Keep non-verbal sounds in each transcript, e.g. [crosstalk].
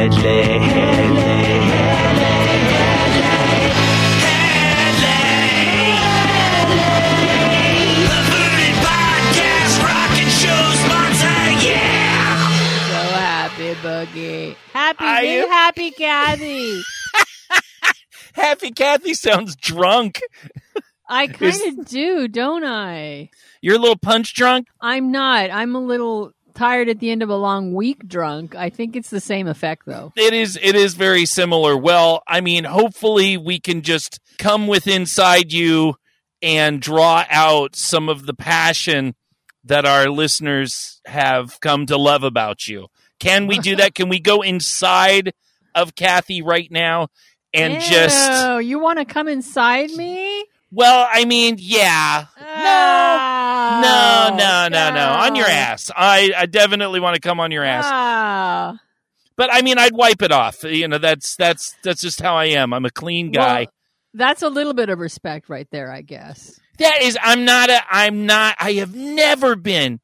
Headley, Headley, So happy, Boogie. Happy, I be am- happy, Kathy. [laughs] Happy Kathy sounds drunk. I [laughs] kind of do, don't I? You're a little punch drunk. I'm not. I'm a little tired at the end of a long week drunk. I think it's the same effect, though. It is. It is very similar. Well, I mean, hopefully we can just come with inside you and draw out some of the passion that our listeners have come to love about you. Can we do that? Can we go inside of Kathy right now and just? Oh, you want to come inside me? Well, I mean, yeah. No, No, no, no, no. On your ass. I, I definitely want to come on your ass. Ah. But I mean, I'd wipe it off. You know, that's that's that's just how I am. I'm a clean guy. Well, that's a little bit of respect right there, I guess. that is, I'm not a, I'm not. I have never been,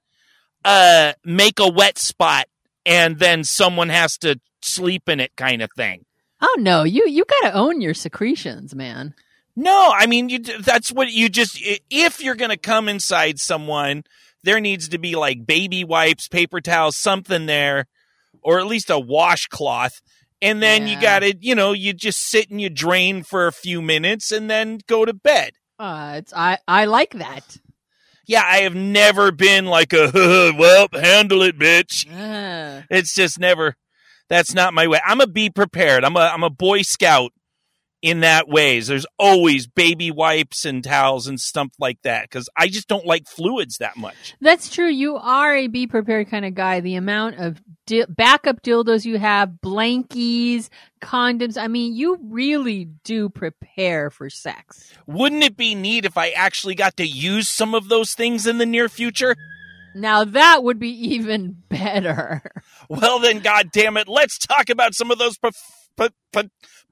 uh, make a wet spot and then someone has to sleep in it kind of thing. Oh no, you you got to own your secretions, man. No, I mean, you. That's what you just. If you're gonna come inside someone, there needs to be like baby wipes, paper towels, something there, or at least a washcloth. And then you got to, you know, you just sit and you drain for a few minutes and then go to bed. Uh, it's I I like that. Yeah, I have never been like a [laughs] well, handle it, bitch. It's just never. That's not my way. I'm a be prepared. I'm a I'm a boy scout in that ways. There's always baby wipes and towels and stuff like that because I just don't like fluids that much. That's true. You are a be prepared kind of guy. The amount of di- backup dildos you have, blankies, condoms. I mean, you really do prepare for sex. Wouldn't it be neat if I actually got to use some of those things in the near future? Now that would be even better. Well, then, God damn it, let's talk about some of those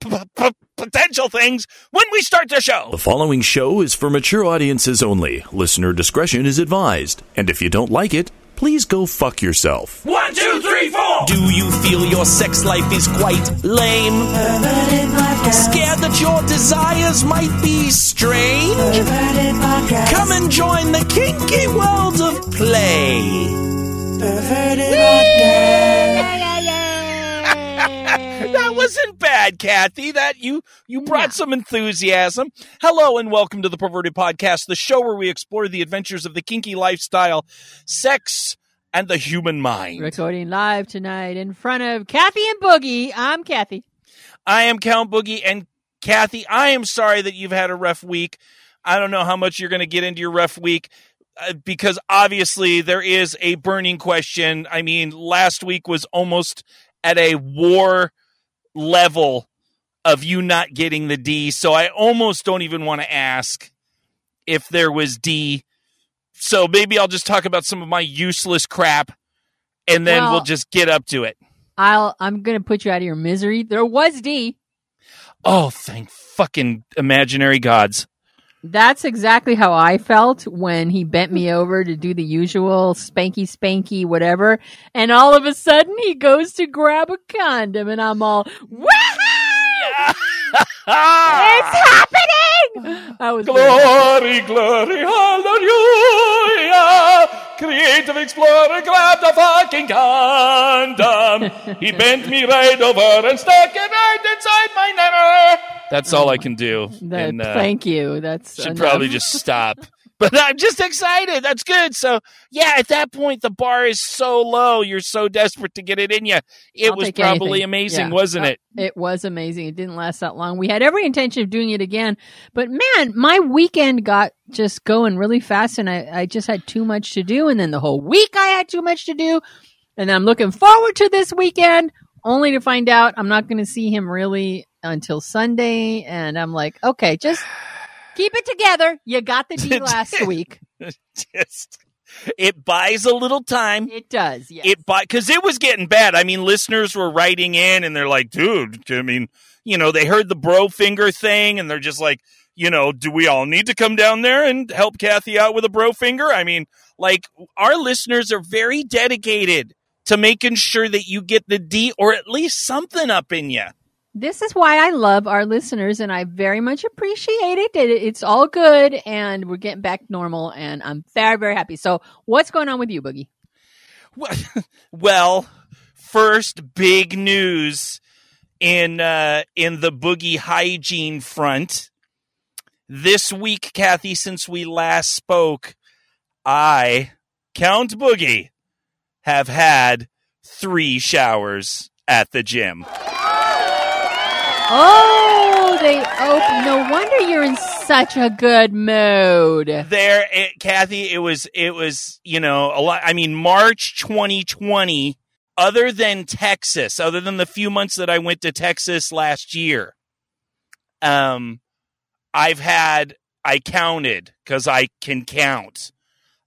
p- p- potential things when we start the show. The following show is for mature audiences only. Listener discretion is advised. And if you don't like it, please go fuck yourself. One, two, three, four. Do you feel your sex life is quite lame? Scared that your desires might be strange? Come and join the kinky world of play. That wasn't bad, Kathy. That you you brought some enthusiasm. Hello and welcome to the Perverted Podcast, the show where we explore the adventures of the kinky lifestyle, sex, and the human mind. Recording live tonight in front of Kathy and Boogie. I'm Kathy. I am Count Boogie and Kathy. I am sorry that you've had a rough week. I don't know how much you're going to get into your rough week uh, because obviously there is a burning question. I mean, last week was almost at a war level of you not getting the D. So I almost don't even want to ask if there was D. So maybe I'll just talk about some of my useless crap and then Well- we'll just get up to it. I'll I'm gonna put you out of your misery. There was D. Oh, thank fucking imaginary gods. That's exactly how I felt when he bent me over to do the usual spanky spanky whatever, and all of a sudden he goes to grab a condom, and I'm all woohoo! [laughs] It's happening! I was Glory, glory, hallelujah! Creative Explorer grabbed a fucking condom. he bent me right over and stuck it right inside my number. That's all I can do. That- And, uh, thank you. That's should enough. probably just stop. [laughs] But I'm just excited. That's good. So yeah, at that point the bar is so low. You're so desperate to get it in you. It I'll was probably anything. amazing, Yeah. wasn't Uh, it? It was amazing. It didn't last that long. We had every intention of doing it again, but man, my weekend got just going really fast, and I, I just had too much to do. And then the whole week I had too much to do, and I'm looking forward to this weekend, only to find out I'm not going to see him really until Sunday. And I'm like, okay, just keep it together. You got the D [laughs] last week. just it buys a little time. It does. Yes. It buy because it was getting bad. I mean, listeners were writing in and they're like, "Dude, I mean, you know, they heard the bro finger thing and they're just like, you know, do we all need to come down there and help Kathy out with a bro finger? I mean, like our listeners are very dedicated to making sure that you get the D or at least something up in you. This is why I love our listeners and I very much appreciate it. it. It's all good and we're getting back normal and I'm very, very happy. So what's going on with you, Boogie? [laughs] Well, first big news in uh, in the boogie hygiene front. This week, Kathy, since we last spoke, I, Count Boogie, have had three showers at the gym. Oh, they open. No wonder you're in such a good mood. There, it, Kathy, it was it was you know a lot. I mean, March 2020. Other than Texas, other than the few months that I went to Texas last year, um, I've had I counted because I can count.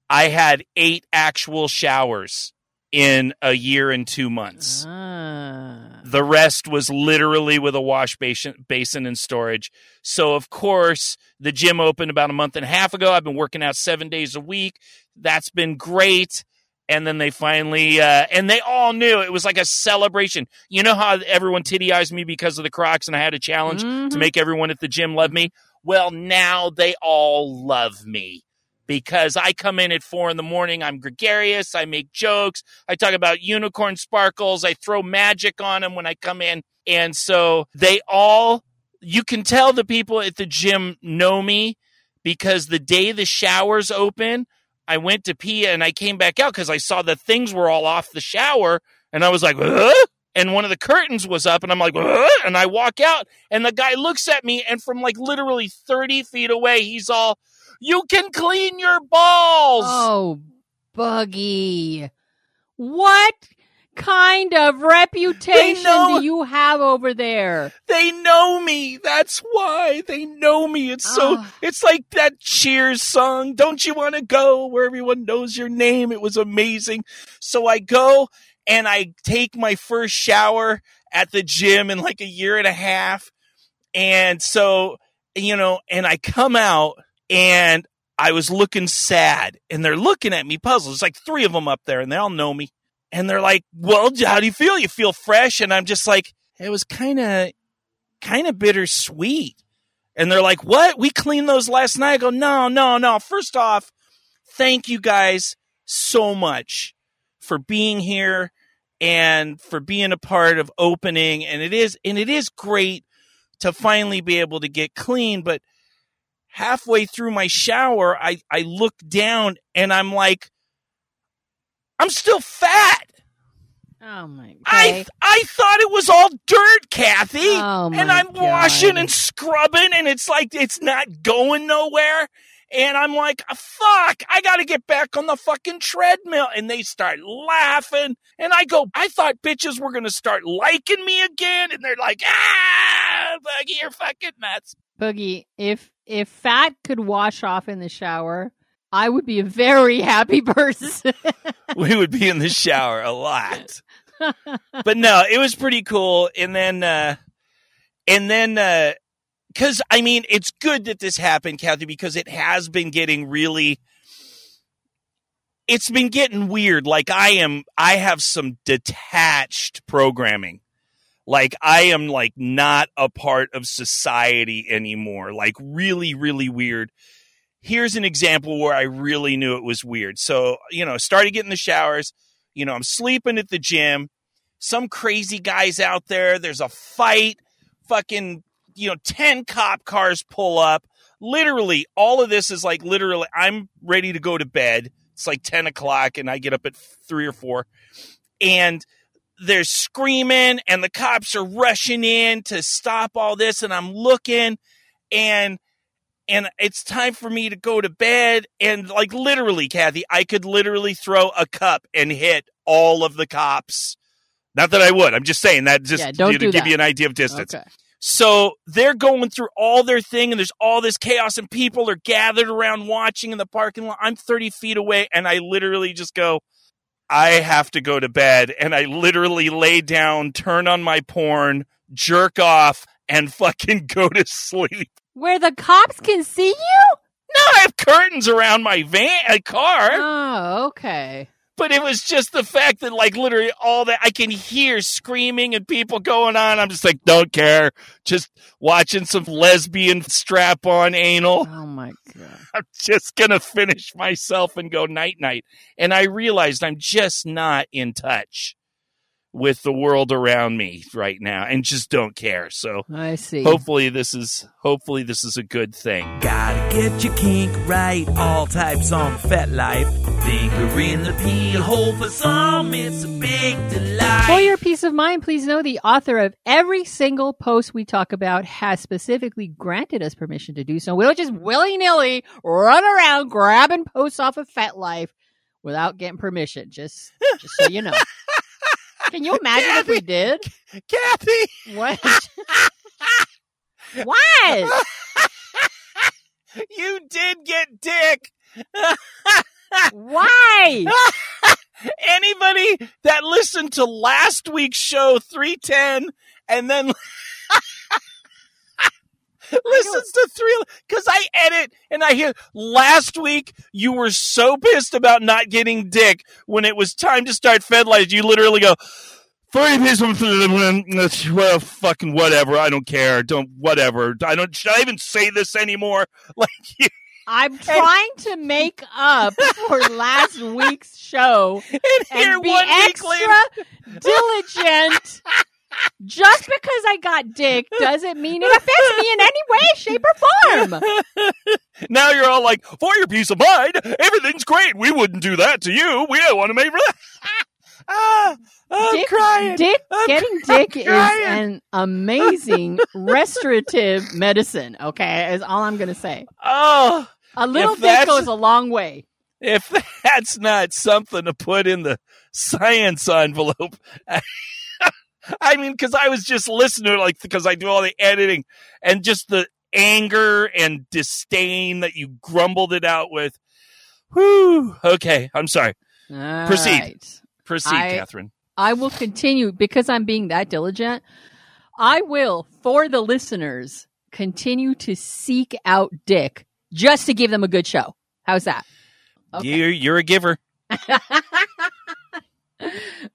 I had eight actual showers in a year and two months. Ah. The rest was literally with a wash basin, basin and storage. So, of course, the gym opened about a month and a half ago. I've been working out seven days a week. That's been great. And then they finally, uh, and they all knew it was like a celebration. You know how everyone titty eyes me because of the Crocs and I had a challenge to Mhm. make everyone at the gym love me? Well, now they all love me because I come in at four in the morning. I'm gregarious. I make jokes. I talk about unicorn sparkles. I throw magic on them when I come in. And so they all, you can tell the people at the gym know me because the day the showers open, I went to pee and I came back out because I saw the things were all off the shower. And I was like? And one of the curtains was up, and I'm like, huh? and I walk out, and the guy looks at me, and from like literally 30 feet away, he's all, You can clean your balls. Oh, Boogie. What kind of reputation know- do you have over there? They know me. That's why they know me. It's so, Ah. it's like that Cheers song. Don't you want to go where everyone knows your name? It was amazing. So I go and I take my first shower at the gym in like a year and a half. And so, you know, and I come out and I was looking sad and they're looking at me puzzled. It's like three of them up there and they all know me. And they're like, well, how do you feel? You feel fresh? And I'm just like, it was kind of, kind of bittersweet. And they're like, what? We cleaned those last night. I go, no, no, no. First off, thank you guys so much for being here and for being a part of opening. And it is, and it is great to finally be able to get clean. But halfway through my shower, I, I look down and I'm like, I'm still fat. Oh my god. I I thought it was all dirt, Kathy. Oh, and I'm washing and scrubbing, and it's like it's not going nowhere. And I'm like, fuck, I got to get back on the fucking treadmill. And they start laughing. And I go, I thought bitches were going to start liking me again. And they're like, ah, Boogie, you're fucking nuts. Boogie, if if fat could wash off in the shower, I would be a very [laughs] happy person. [laughs] we would be in the shower a lot. [laughs] but no, it was pretty cool. And then, uh, and then, uh, cause I mean, it's good that this happened, Kathy, because it has been getting really, it's been getting weird. Like I am, I have some detached programming. Like I am like not a part of society anymore. Like really, really weird here's an example where I really knew it was weird. So, you know, started getting the showers. You know, I'm sleeping at the gym. Some crazy guys out there. There's a fight. Fucking, you know, 10 cop cars pull up. Literally, all of this is like literally, I'm ready to go to bed. It's like 10 o'clock and I get up at three or four. And they're screaming and the cops are rushing in to stop all this. And I'm looking and and it's time for me to go to bed. And like literally, Kathy, I could literally throw a cup and hit all of the cops. Not that I would. I'm just saying that just Yeah, don't to do give you an idea of distance. okay. So they're going through all their thing, and there's all this chaos, and people are gathered around watching in the parking lot. I'm 30 feet away, and I literally just go, I have to go to bed. And I literally lay down, turn on my porn, jerk off, and [laughs] fucking go to sleep. Where the cops can see you? No, I have curtains around my van, uh, car. Oh, okay. But it was just the fact that like literally all that I can hear screaming and people going on. I'm just like, don't care. Just watching some lesbian strap on anal. Oh my god. [laughs] I'm just gonna finish myself and go night night. And I realized I'm just not in touch with the world around me right now and just don't care. So I see. hopefully this is hopefully this is a good thing. Gotta get your kink right. All types on FetLife. Finger in the pee hole for some. It's a big delight. For your peace of mind, please know the author of every single post we talk about has specifically granted us permission to do so. We don't just willy nilly run around grabbing posts off of FetLife without getting permission. Just, just so you know. [laughs] Can you imagine if we did? Kathy, What? [laughs] what? [laughs] you did get dick. Why? [laughs] Anybody that listened to last week's show 310 and then [laughs] listens to three because I edit and I hear last week you were so pissed about not getting dick when it was time to start Fed FetLife. You literally go, Three pieces well, fucking whatever. I don't care. Don't whatever. I don't. Should I even say this anymore? [laughs] Like, you, I'm trying to make up for [laughs] last week's show and here and be extra diligent. Just because I got dick doesn't mean it affects me in any way, shape, or form. now you're all like, for your peace of mind, everything's great. We wouldn't do that to you. We don't want to make. [laughs] ah, I'm dick, crying. dick I'm getting dick is crying. an amazing restorative medicine. Okay, is all I'm gonna say. Oh, A little If dick goes a long way. if that's not something to put in the science envelope. [laughs] I mean, because I was just listening to it, like, because I do all the editing and just the anger and disdain that you grumbled it out with. Whew. Okay. I'm sorry. All Proceed. right. Proceed, I- Catherine. I will continue because I'm being that diligent. I will, for the listeners, continue to seek out Dick just to give them a good show. How's that? Okay. You're, you're a giver. [laughs]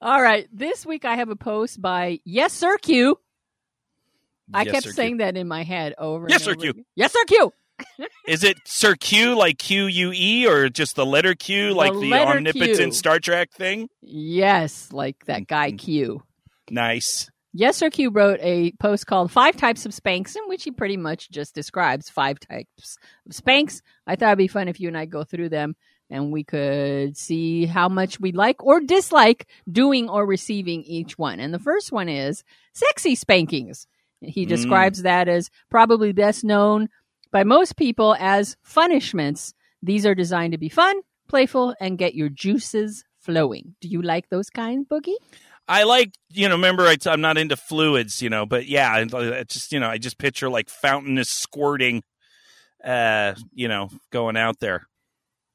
All right. This week I have a post by Yes Sir Q. I Yes, kept sir, Q. saying that in my head over Yes, and Sir Q. again. Yes Sir Q. Is it Sir Q, like Q U E, or just the letter Q, The like the omnipotent Q. Star Trek thing? Yes, like that guy Mhm. Q. Nice. Yes Sir Q wrote a post called Five Types of Spanks, in which he pretty much just describes five types of spanks. I thought it'd be fun if you and I go through them and we could see how much we like or dislike doing or receiving each one. And the first one is sexy spankings. He Mm. describes that as probably best known by most people as punishments. These are designed to be fun, playful, and get your juices flowing. Do you like those kind, Boogie? I like, you know, remember I t- I'm not into fluids, you know, but yeah, I- I just, you know, I just picture like fountainous squirting, uh, you know, going out there.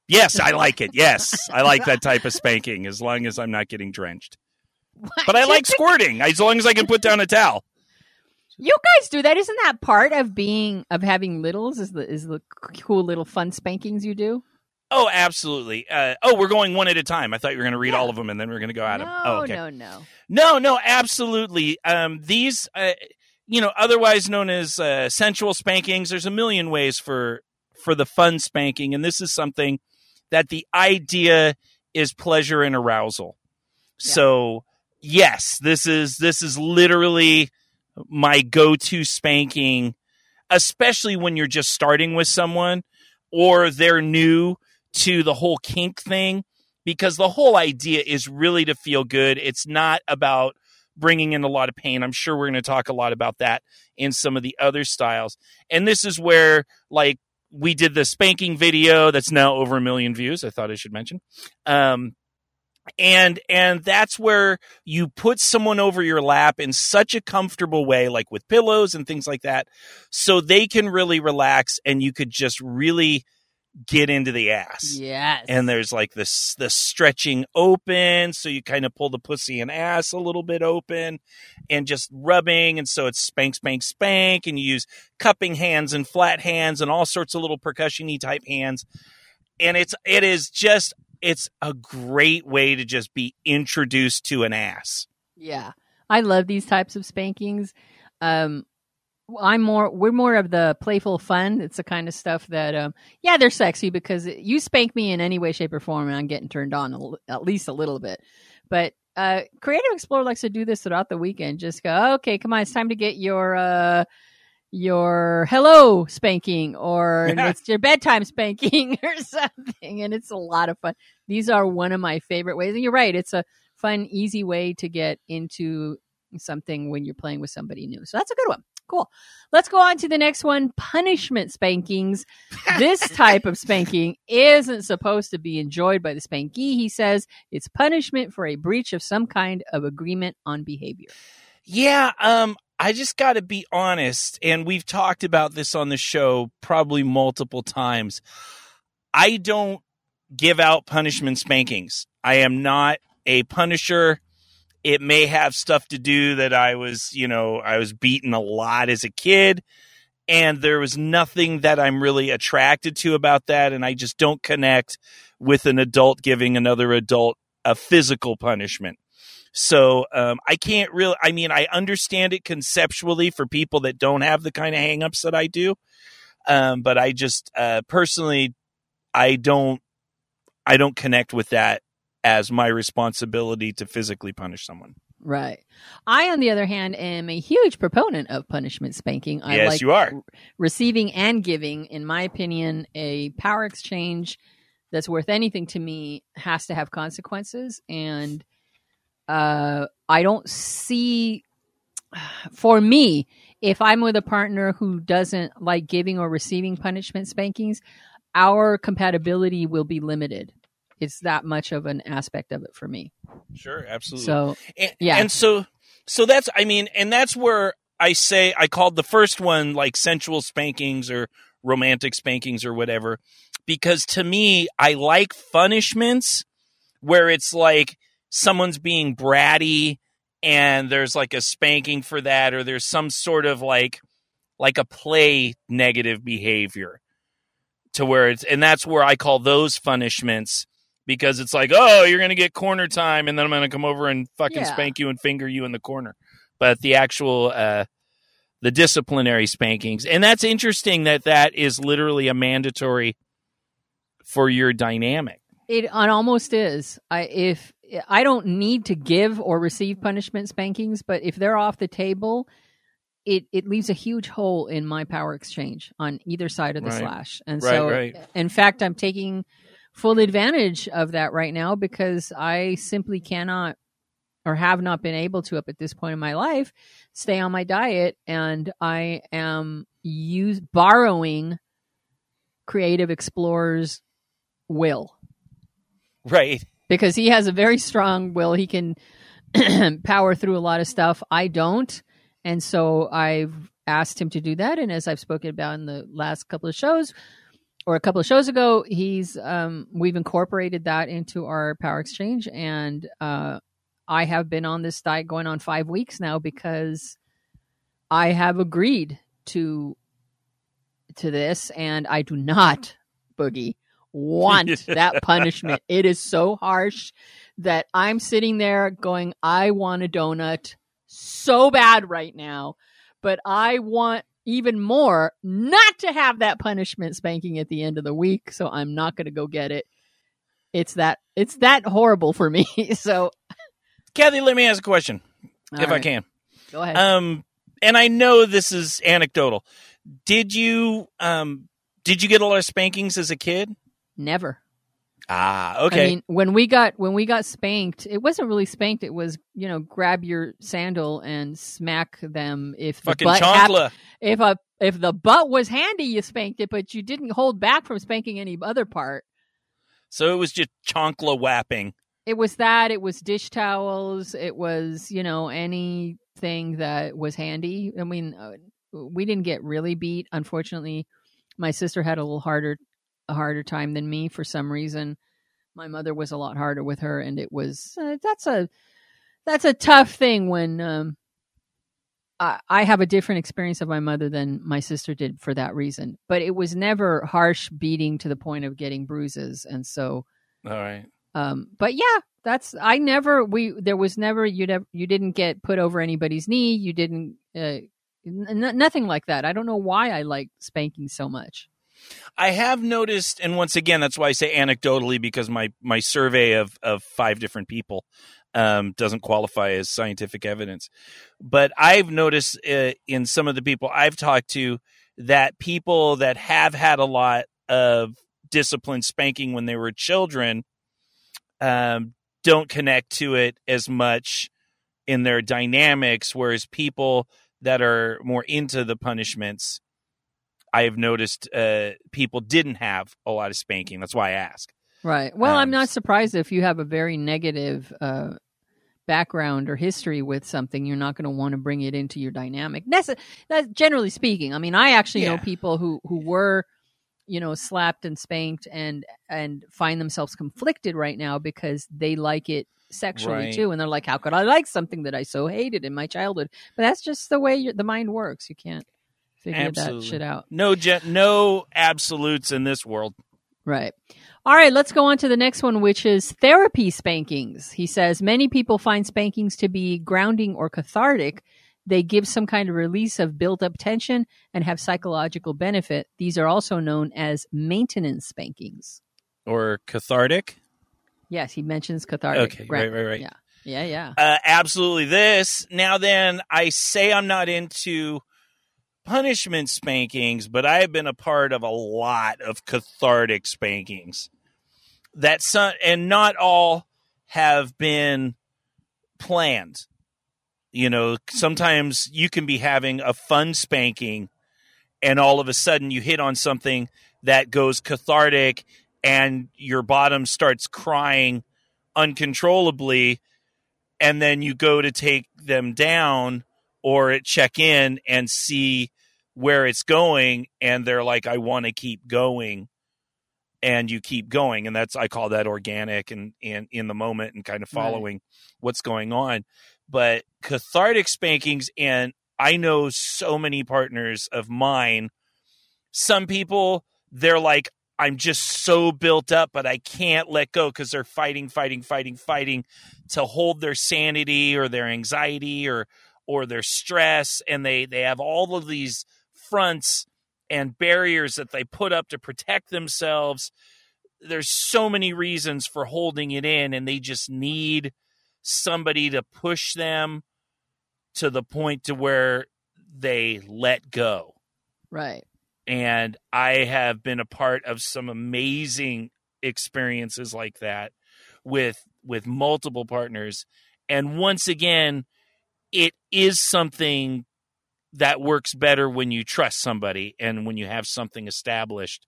Yes, I like it. Yes, I like that type of spanking as long as I'm not getting drenched. But I like squirting as long as I can put down a towel. You guys do that. Isn't that part of being of having littles? Is the is the cool little fun spankings you do? Oh, absolutely. Uh, oh, we're going one at a time. I thought you were going to read Yeah. all of them and then we are going to go at no, them. Oh, okay. no, no. No, no, absolutely. Um, these, uh, you know, otherwise known as uh, sensual spankings. There's a million ways for for the fun spanking, and this is something that the idea is pleasure and arousal. Yeah. So, yes, this is this is literally my go-to spanking, especially when you're just starting with someone or they're new to the whole kink thing because the whole idea is really to feel good. It's not about bringing in a lot of pain. I'm sure we're going to talk a lot about that in some of the other styles. And this is where, like, we did the spanking video that's now over a million views. I thought I should mention. Um, and and that's where you put someone over your lap in such a comfortable way like with pillows and things like that so they can really relax and you could just really get into the ass Yes. and there's like this the stretching open so you kind of pull the pussy and ass a little bit open and just rubbing and so it's spank spank spank and you use cupping hands and flat hands and all sorts of little percussion-y type hands and it's it is just it's a great way to just be introduced to an ass. Yeah. I love these types of spankings. Um I'm more we're more of the playful fun. It's the kind of stuff that um yeah, they're sexy because you spank me in any way shape or form and I'm getting turned on a l- at least a little bit. But uh Creative Explorer likes to do this throughout the weekend. Just go, "Okay, come on, it's time to get your uh your hello spanking or [laughs] it's your bedtime spanking [laughs] or something and it's a lot of fun these are one of my favorite ways and you're right it's a fun easy way to get into something when you're playing with somebody new so that's a good one cool let's go on to the next one punishment spankings this [laughs] type of spanking isn't supposed to be enjoyed by the spankee he says it's punishment for a breach of some kind of agreement on behavior Yeah, um, I just got to be honest, and we've talked about this on the show probably multiple times. I don't give out punishment spankings. I am not a punisher. It may have stuff to do that I was, you know, I was beaten a lot as a kid, and there was nothing that I'm really attracted to about that, and I just don't connect with an adult giving another adult a physical punishment. So um, I can't really. I mean, I understand it conceptually for people that don't have the kind of hangups that I do, um, but I just uh, personally, I don't, I don't connect with that as my responsibility to physically punish someone. Right. I, on the other hand, am a huge proponent of punishment spanking. I yes, like you are. receiving and giving. In my opinion, a power exchange that's worth anything to me has to have consequences. And uh, I don't see, [sighs] for me, if I'm with a partner who doesn't like giving or receiving punishment spankings, our compatibility will be limited. It's that much of an aspect of it for me. Sure, absolutely. So, and, yeah. and so so that's i mean and that's where i say i called the first one like sensual spankings or romantic spankings or whatever because to me i like punishments where it's like someone's being bratty and there's like a spanking for that or there's some sort of like like a play negative behavior to where it's and that's where i call those punishments because it's like, oh, you're going to get corner time, and then I'm going to come over and fucking Yeah. spank you and finger you in the corner. But the actual, uh, the disciplinary spankings, and that's interesting that that is literally a mandatory for your dynamic. It, it almost is. I if I don't need to give or receive punishment spankings, but if they're off the table, it it leaves a huge hole in my power exchange on either side of the Right. slash. And Right, so, right. in fact, I'm taking full advantage of that right now because I simply cannot or have not been able to up at this point in my life stay on my diet and I am use borrowing creative explorers will Right. because he has a very strong will. He can [clears throat] power through a lot of stuff. I don't. And so I've asked him to do that. And as I've spoken about in the last couple of shows, or a couple of shows ago, he's um, we've incorporated that into our power exchange, and uh, I have been on this diet going on five weeks now because I have agreed to to this, and I do not boogie want [laughs] that punishment. It is so harsh that I'm sitting there going, I want a donut so bad right now, but I want even more not to have that punishment spanking at the end of the week. So I'm not going to go get it. It's that it's that horrible for me. [laughs] so Kathy, let me ask a question, all if I can. go ahead. Um, and I know this is anecdotal. Did you um did you get a lot of spankings as a kid? Never. Ah, okay. I mean, when we got when we got spanked, it wasn't really spanked. It was you know grab your sandal and smack them if the Fucking butt hap- if a if the butt was handy, you spanked it, but you didn't hold back from spanking any other part. So it was just chancla whapping. It was that. It was dish towels. It was you know anything that was handy. I mean, uh, we didn't get really beat. Unfortunately, my sister had a little harder a harder time than me for some reason. My mother was a lot harder with her, and it was uh, that's a that's a tough thing when um, I, I have a different experience of my mother than my sister did for that reason. But it was never harsh beating to the point of getting bruises, and so All right. Um, but yeah, that's I never we there was never you never you didn't get put over anybody's knee. You didn't uh, n- nothing like that. I don't know why I like spanking so much. I have noticed, and once again, that's why I say anecdotally because my my survey of of five different people um, doesn't qualify as scientific evidence. But I've noticed uh, in some of the people I've talked to that people that have had a lot of discipline spanking when they were children um, don't connect to it as much in their dynamics, whereas people that are more into the punishments, I have noticed uh, people didn't have a lot of spanking. That's why I ask. Right. Well, Um, I'm not surprised if you have a very negative uh, background or history with something, you're not going to want to bring it into your dynamic. That's, that's generally speaking. I mean, I actually know people who who were, you know, slapped and spanked and and find themselves conflicted right now because they like it sexually Right. too, and they're like, "How could I like something that I so hated in my childhood?" But that's just the way your, the mind works. You can't figure that shit out. No, gen- no absolutes in this world. Right. All right, let's go on to the next one, which is therapy spankings. He says many people find spankings to be grounding or cathartic. They give some kind of release of built up tension and have psychological benefit. These are also known as maintenance spankings. Or cathartic. Yes, he mentions cathartic. Okay, right, right, right. Yeah, yeah, yeah. Uh, absolutely. This now then, I say I'm not into punishment spankings, but I have been a part of a lot of cathartic spankings. That some and not all have been planned. You know, sometimes you can be having a fun spanking, and all of a sudden you hit on something that goes cathartic, and your bottom starts crying uncontrollably and then you go to take them down or check in and see where it's going and they're like i want to keep going and you keep going and that's i call that organic and, and in the moment and kind of Right. following what's going on but cathartic spankings and i know so many partners of mine some people they're like i'm just so built up but i can't let go because they're fighting fighting fighting fighting to hold their sanity or their anxiety or or their stress and they they have all of these fronts and barriers that they put up to protect themselves. There's so many reasons for holding it in and they just need somebody to push them to the point to where they let go. Right. and I have been a part of some amazing experiences like that with with multiple partners. And once again it is something that works better when you trust somebody and when you have something established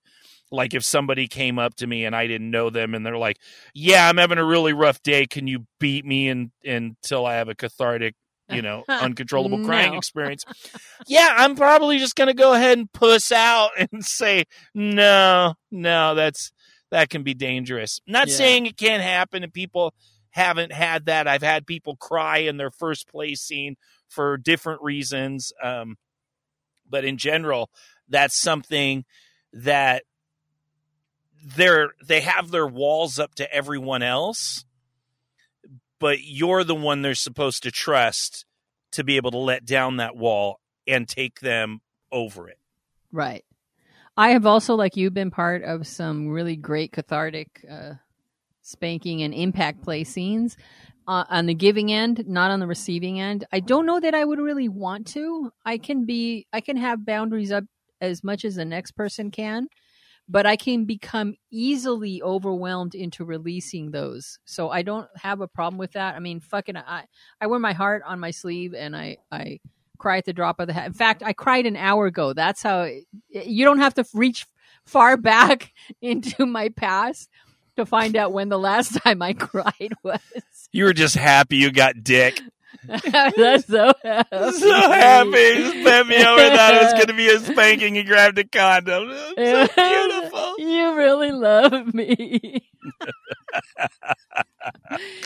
like if somebody came up to me and I didn't know them and they're like yeah I'm having a really rough day can you beat me and until I have a cathartic you know [laughs] uncontrollable crying No. experience yeah, I'm probably just going to go ahead and puss out [laughs] and say, no, no, that's, that can be dangerous. Not Yeah. saying it can't happen and people haven't had that. I've had people cry in their first play scene for different reasons. Um, but in general, that's something that they're, they have their walls up to everyone else, but you're the one they're supposed to trust to be able to let down that wall and take them over it. Right. I have also, like you, been part of some really great cathartic uh, spanking and impact play scenes uh, on the giving end, not on the receiving end. I don't know that I would really want to. I can be, I can have boundaries up as much as the next person can, but I can become easily overwhelmed into releasing those. So I don't have a problem with that. I mean, fucking, I, I wear my heart on my sleeve and I, I cry at the drop of the hat. In fact, I cried an hour ago. That's how you don't have to reach far back [laughs] into my past to find out when the last [laughs] time I cried was. You were just happy you got dick. [laughs] That's so happy. [laughs] So happy. Just bent me over that it was going to be a spanking He grabbed a condom. So beautiful. You really love me.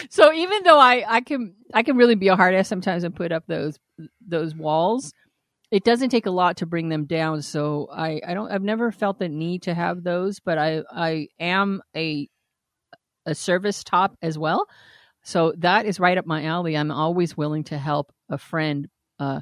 so even though I, I can I can really be a hard ass sometimes and put up those those walls, it doesn't take a lot to bring them down. So I, I don't I've never felt the need to have those, but I I am a a service top as well. So that is right up my alley. I'm always willing to help a friend uh,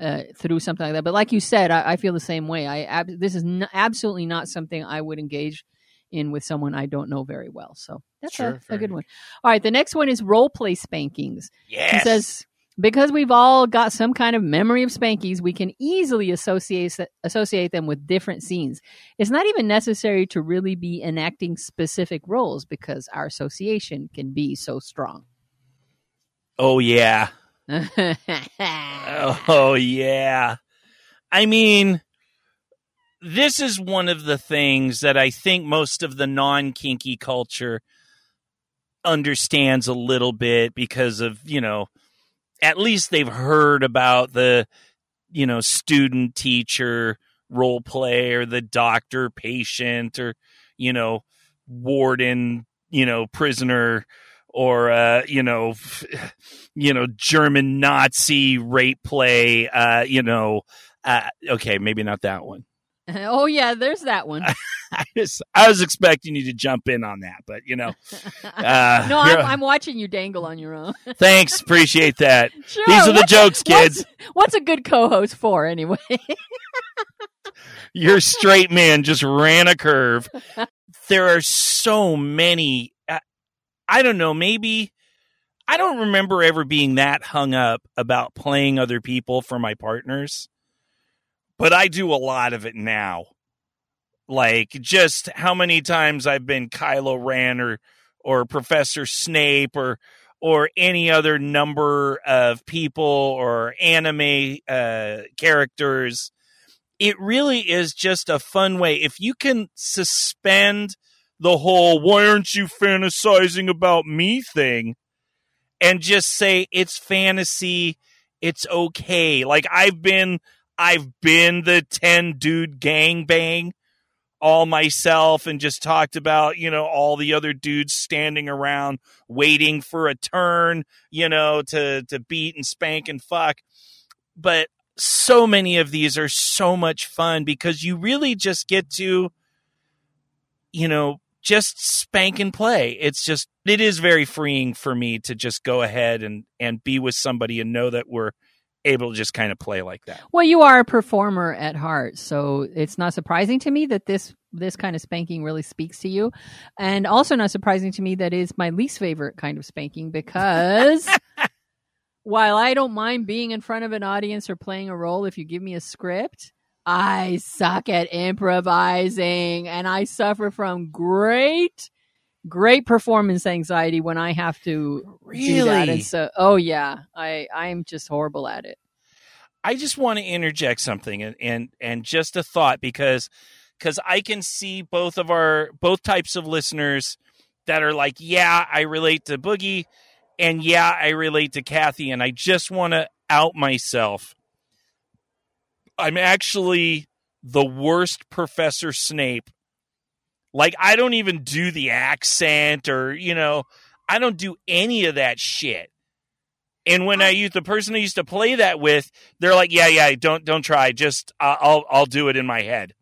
uh, through something like that. But like you said, I, I feel the same way. I ab- this is n- absolutely not something I would engage in with someone I don't know very well. So that's Sure, a, a good one. All right, the next one is role play spankings. Yes. He says because we've all got some kind of memory of spankies, we can easily associate associate them with different scenes. It's not even necessary to really be enacting specific roles because our association can be so strong. oh yeah. [laughs] Oh yeah. I mean, this is one of the things that I think most of the non kinky culture understands a little bit because of, you know, at least they've heard about the, you know, student teacher role play or the doctor patient or, you know, warden, you know, prisoner or uh, you know, you know, German Nazi rape play, uh, you know, uh, okay, maybe not that one. [laughs] oh yeah, there's that one. [laughs] I was, I was expecting you to jump in on that, but you know, [laughs] uh, no, I'm, I'm watching you dangle on your own. [laughs] thanks, appreciate that. [laughs] Sure, These are the jokes, kids. What's, what's a good co-host for anyway? Your straight man just ran a curve. There are so many. uh, I don't know. Maybe I don't remember ever being that hung up about playing other people for my partners, but I do a lot of it now. Like just how many times I've been Kylo Ren or or Professor Snape or or any other number of people or anime uh, characters it really is just a fun way. If you can suspend the whole why aren't you fantasizing about me thing and just say it's fantasy, it's okay. Like I've been I've been the 10 dude gangbang all myself and just talked about, you know, all the other dudes standing around waiting for a turn, you know, to to beat and spank and fuck. But so many of these are so much fun because you really just get to you know just spank and play it's just it is very freeing for me to just go ahead and and be with somebody and know that we're able to just kind of play like that well, you are a performer at heart, so it's not surprising to me that this this kind of spanking really speaks to you, and also not surprising to me that is my least favorite kind of spanking because. [laughs] While I don't mind being in front of an audience or playing a role if you give me a script, I suck at improvising and I suffer from great, great performance anxiety when I have to do that. Really? And so, oh yeah, I I'm just horrible at it. I just want to interject something and and and just a thought because because I can see both of our both types of listeners that are like, yeah, I relate to Boogie, and yeah, I relate to Kathy, and I just want to out myself. I'm actually the worst Professor Snape. Like I don't even do the accent or you know, I don't do any of that shit. And when I used the person I used to play that with, they're like, "Yeah, yeah, don't don't try. Just uh, I'll I'll do it in my head.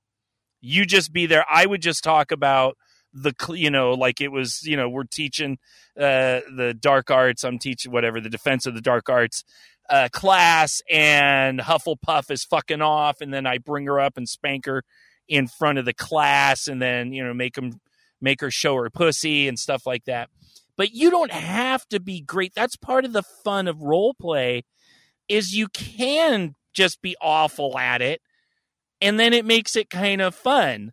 You just be there. I would just talk about the you know like it was you know we're teaching uh the dark arts. I'm teaching whatever the defense of the dark arts uh class, and Hufflepuff is fucking off, and then I bring her up and spank her in front of the class, and then you know make them make her show her pussy and stuff like that but you don't have to be great that's part of the fun of role play is you can just be awful at it and then it makes it kind of fun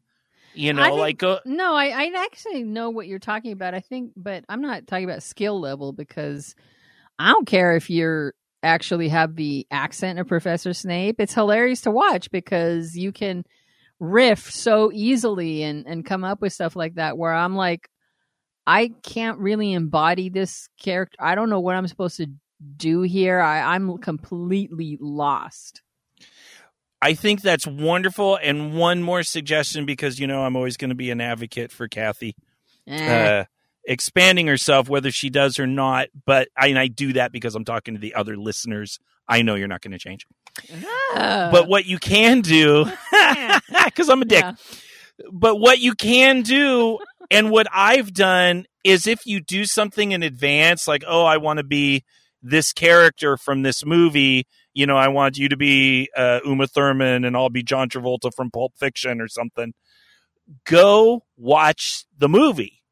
you know think- like uh, No, I, I actually know what you're talking about. I think, but I'm not talking about skill level because I don't care if you're actually have the accent of Professor Snape. It's hilarious to watch because you can riff so easily and, and come up with stuff like that where I'm like, I can't really embody this character. I don't know what I'm supposed to do here. I, I'm completely lost. i think that's wonderful and one more suggestion because you know i'm always going to be an advocate for kathy Eh. uh, expanding herself, whether she does or not. But I, and I do that because I'm talking to the other listeners. I know you're not going to change. But what you can do, [laughs] because I'm a dick. Yeah. But what you can do and what I've done is if you do something in advance, like, oh, I want to be this character from this movie, you know, I want you to be uh, Uma Thurman and I'll be John Travolta from Pulp Fiction or something. Go watch the movie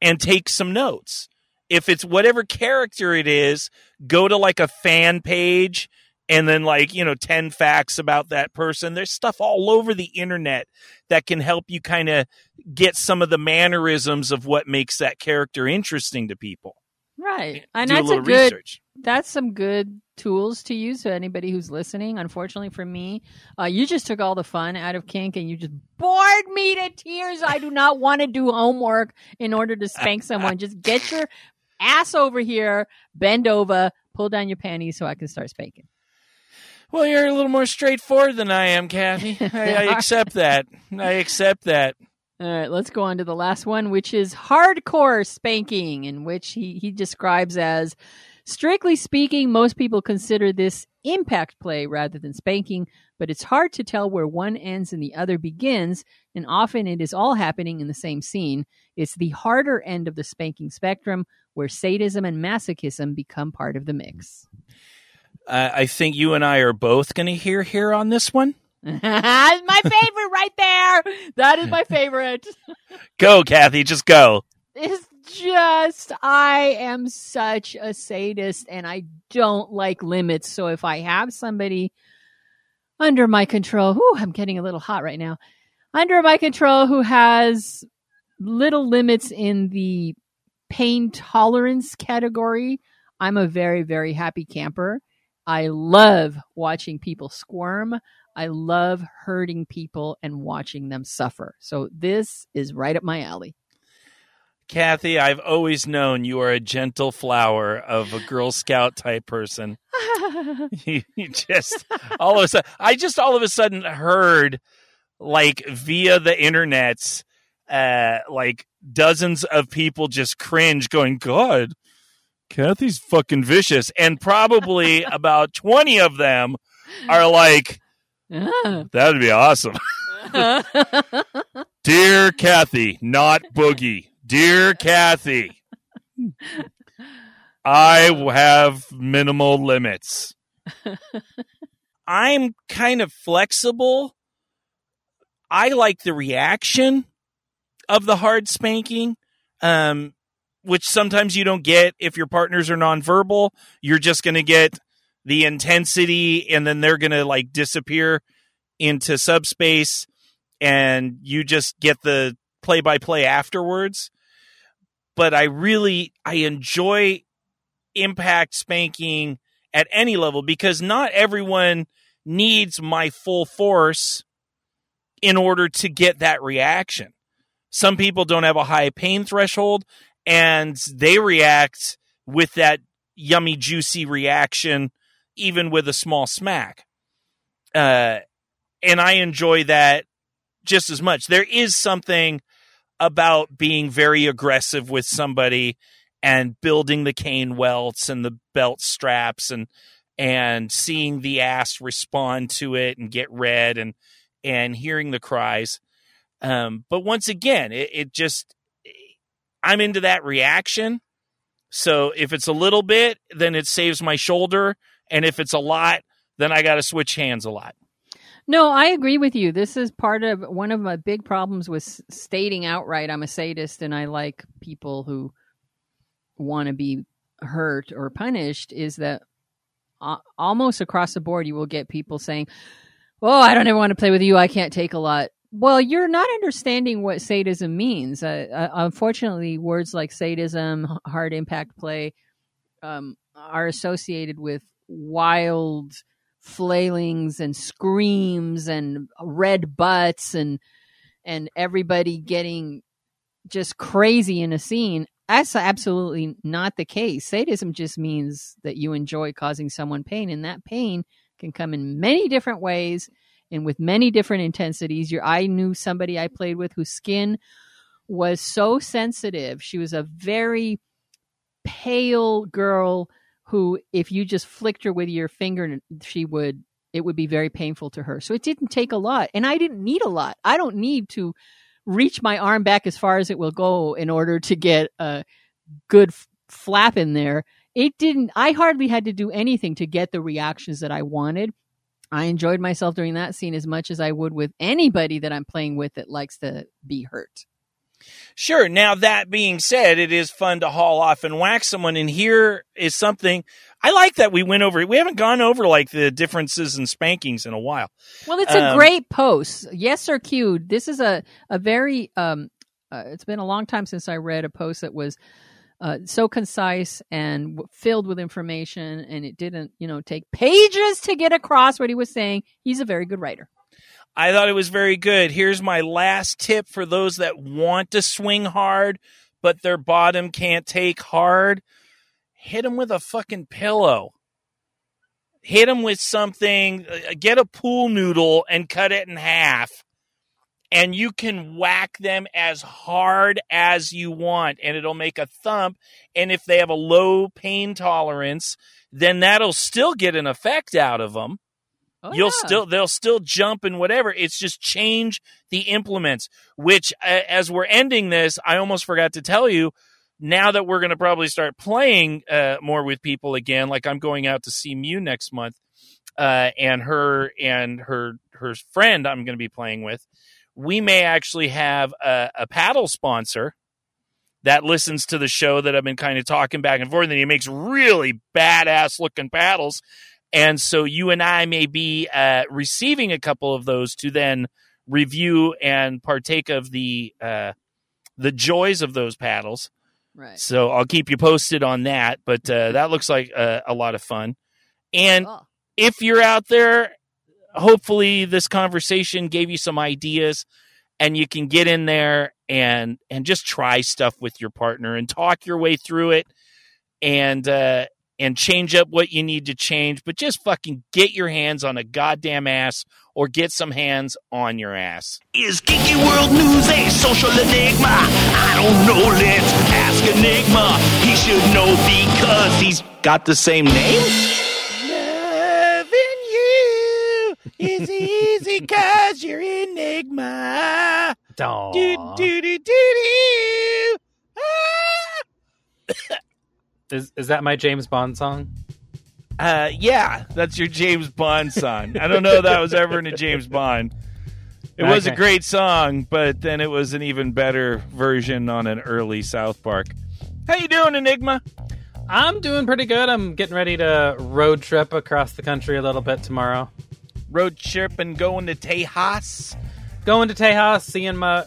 and take some notes. If it's whatever character it is, go to like a fan page and then like, you know, 10 facts about that person. There's stuff all over the internet that can help you kind of get some of the mannerisms of what makes that character interesting to people. Right. And Do that's a a, little good research. that's some good tools to use to anybody who's listening. Unfortunately for me, uh, you just took all the fun out of kink and you just bored me to tears. I do not want to do homework in order to spank [laughs] someone. Just get your ass over here, bend over, pull down your panties so I can start spanking. Well, you're a little more straightforward than I am, Kathy. [laughs] I, I accept that. I accept that. All right, let's go on to the last one, which is hardcore spanking, in which he, he describes as strictly speaking, most people consider this impact play rather than spanking, but it's hard to tell where one ends and the other begins, and often it is all happening in the same scene. It's the harder end of the spanking spectrum where sadism and masochism become part of the mix. Uh, I think you and I are both going to hear here on this one. [laughs] That's my favorite right there. That is my favorite. [laughs] Go, Kathy. Just go. It's just I am such a sadist and I don't like limits. So if I have somebody under my control, whew, I'm getting a little hot right now. Under my control who has little limits in the pain tolerance category, I'm a very, very happy camper. I love watching people squirm. I love hurting people and watching them suffer. So this is right up my alley. Kathy, I've always known you are a gentle flower of a Girl Scout type person. [laughs] you, you just all of a sudden, I just all of a sudden heard like via the internets, uh, like dozens of people just cringe, going, "God, Kathy's fucking vicious," and probably [laughs] about twenty of them are like, [laughs] "That'd be awesome." [laughs] Dear Kathy, not Boogie. Dear Kathy, I have minimal limits. I'm kind of flexible. I like the reaction of the hard spanking, um, which sometimes you don't get if your partners are nonverbal. You're just going to get the intensity and then they're going to like disappear into subspace and you just get the play by play afterwards. But I really I enjoy impact spanking at any level because not everyone needs my full force in order to get that reaction. Some people don't have a high pain threshold and they react with that yummy juicy reaction even with a small smack. Uh and I enjoy that just as much. There is something about being very aggressive with somebody and building the cane welts and the belt straps and and seeing the ass respond to it and get red and and hearing the cries. Um, but once again, it, it just I'm into that reaction. So if it's a little bit, then it saves my shoulder, and if it's a lot, then I got to switch hands a lot. No, I agree with you. This is part of one of my big problems with stating outright I'm a sadist and I like people who want to be hurt or punished is that almost across the board you will get people saying, "Oh, I don't ever want to play with you. I can't take a lot." Well, you're not understanding what sadism means. Uh, uh, unfortunately, words like sadism, hard impact play, um, are associated with wild flailings and screams and red butts and and everybody getting just crazy in a scene. That's absolutely not the case. Sadism just means that you enjoy causing someone pain and that pain can come in many different ways and with many different intensities your i knew somebody i played with whose skin was so sensitive she was a very pale girl who if you just flicked her with your finger she would it would be very painful to her so it didn't take a lot and i didn't need a lot i don't need to reach my arm back as far as it will go in order to get a good f- flap in there. It didn't. I hardly had to do anything to get the reactions that I wanted. I enjoyed myself during that scene as much as I would with anybody that I'm playing with that likes to be hurt. Sure. Now that being said, it is fun to haul off and whack someone. And here is something I like that we went over. We haven't gone over like the differences in spankings in a while. Well, it's a Um, great post. Yes, sir, Q. This is a a very um. Uh, it's been a long time since I read a post that was uh, so concise and filled with information, and it didn't, you know, take pages to get across what he was saying. He's a very good writer. I thought it was very good. Here's my last tip for those that want to swing hard, but their bottom can't take hard. Hit them with a fucking pillow. Hit them with something. uh, Get a pool noodle and cut it in half. And you can whack them as hard as you want, and it'll make a thump. And if they have a low pain tolerance, then that'll still get an effect out of them Oh, you'll yeah. still they'll still jump and whatever it's just change the implements which uh, as we're ending this i almost forgot to tell you now that we're going to probably start playing uh, more with people again like i'm going out to see mew next month uh, and her and her her friend i'm going to be playing with we may actually have a, a paddle sponsor that listens to the show that i've been kind of talking back and forth and he makes really badass looking paddles and so you and I may be uh, receiving a couple of those to then review and partake of the uh, the joys of those paddles. right. So I'll keep you posted on that. But uh, that looks like a, a lot of fun. And if you're out there, hopefully this conversation gave you some ideas, and you can get in there and and just try stuff with your partner and talk your way through it, and uh, and change up what you need to change. But just fucking get your hands on a goddamn ass, or get some hands on your ass. Is Geeky World News a social enigma? I don't know, let's ask Enigma. He should know because he's got the same name? You is easy cause you're enigma. Aw. Do do do do do. Ah! [coughs] Is is that my James Bond song? Uh, yeah, that's your James Bond song. I don't know that was ever in a James Bond. It was a great song, but then it was an even better version on an early South Park. How you doing, Enigma? I'm doing pretty good. I'm getting ready to road trip across the country a little bit tomorrow. Road trip and going to Tejas. Going to Tejas, seeing my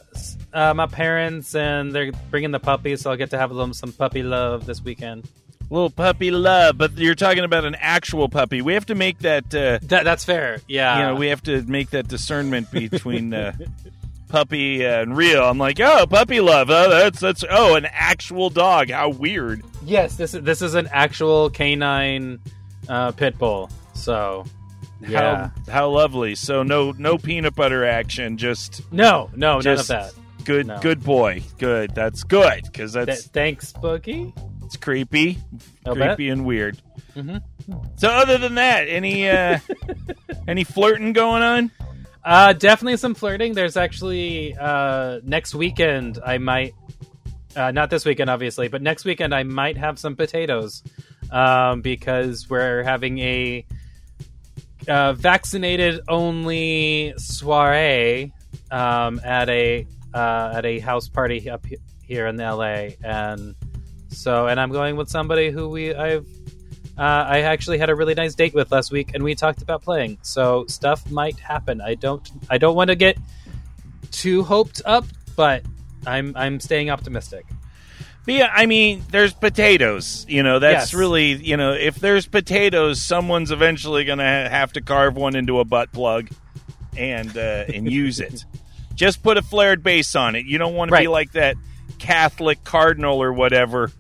uh, my parents, and they're bringing the puppies, so I'll get to have them some puppy love this weekend. Little puppy love, but you're talking about an actual puppy. We have to make that. Uh, That that's fair. Yeah. you know, we have to make that discernment between uh, puppy and real. I'm like, oh, puppy love. Oh, that's that's. Oh, an actual dog. How weird. yes, this is this is an actual canine uh, pit bull. So yeah. How how lovely. So no no peanut butter action. Just No, no, Just- none of that. good No. good boy. Good. That's good because Th- that's thanks, Boogie. it's creepy, I'll bet. creepy and weird. Mhm. So other than that, any uh, [laughs] any flirting going on? Uh, definitely some flirting. There's actually uh, next weekend I might, uh, not this weekend obviously, but next weekend I might have some potatoes um, because we're having a uh, vaccinated only soiree um, at a uh, at a house party up here in LA, and so and I'm going with somebody who we I've uh, I actually had a really nice date with last week, and we talked about playing. So stuff might happen. I don't. I don't want to get too hoped up, but I'm I'm staying optimistic. Yeah, I mean, there's potatoes. You know, that's Yes. really you know, if there's potatoes, someone's eventually going to ha- have to carve one into a butt plug and uh, and use it. [laughs] Just put a flared base on it. You don't want to be like that Catholic cardinal or whatever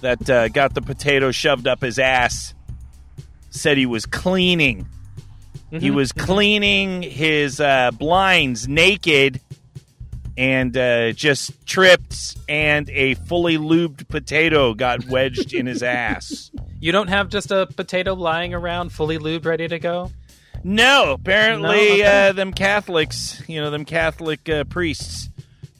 that uh, got the potato shoved up his ass. Said he was cleaning. He Mhm. was cleaning his uh, blinds naked and uh, just tripped, and a fully lubed potato got wedged in his ass. [laughs] You don't have just a potato lying around fully lubed, ready to go. No, apparently, No? Okay. uh, them Catholics, you know, them Catholic uh, priests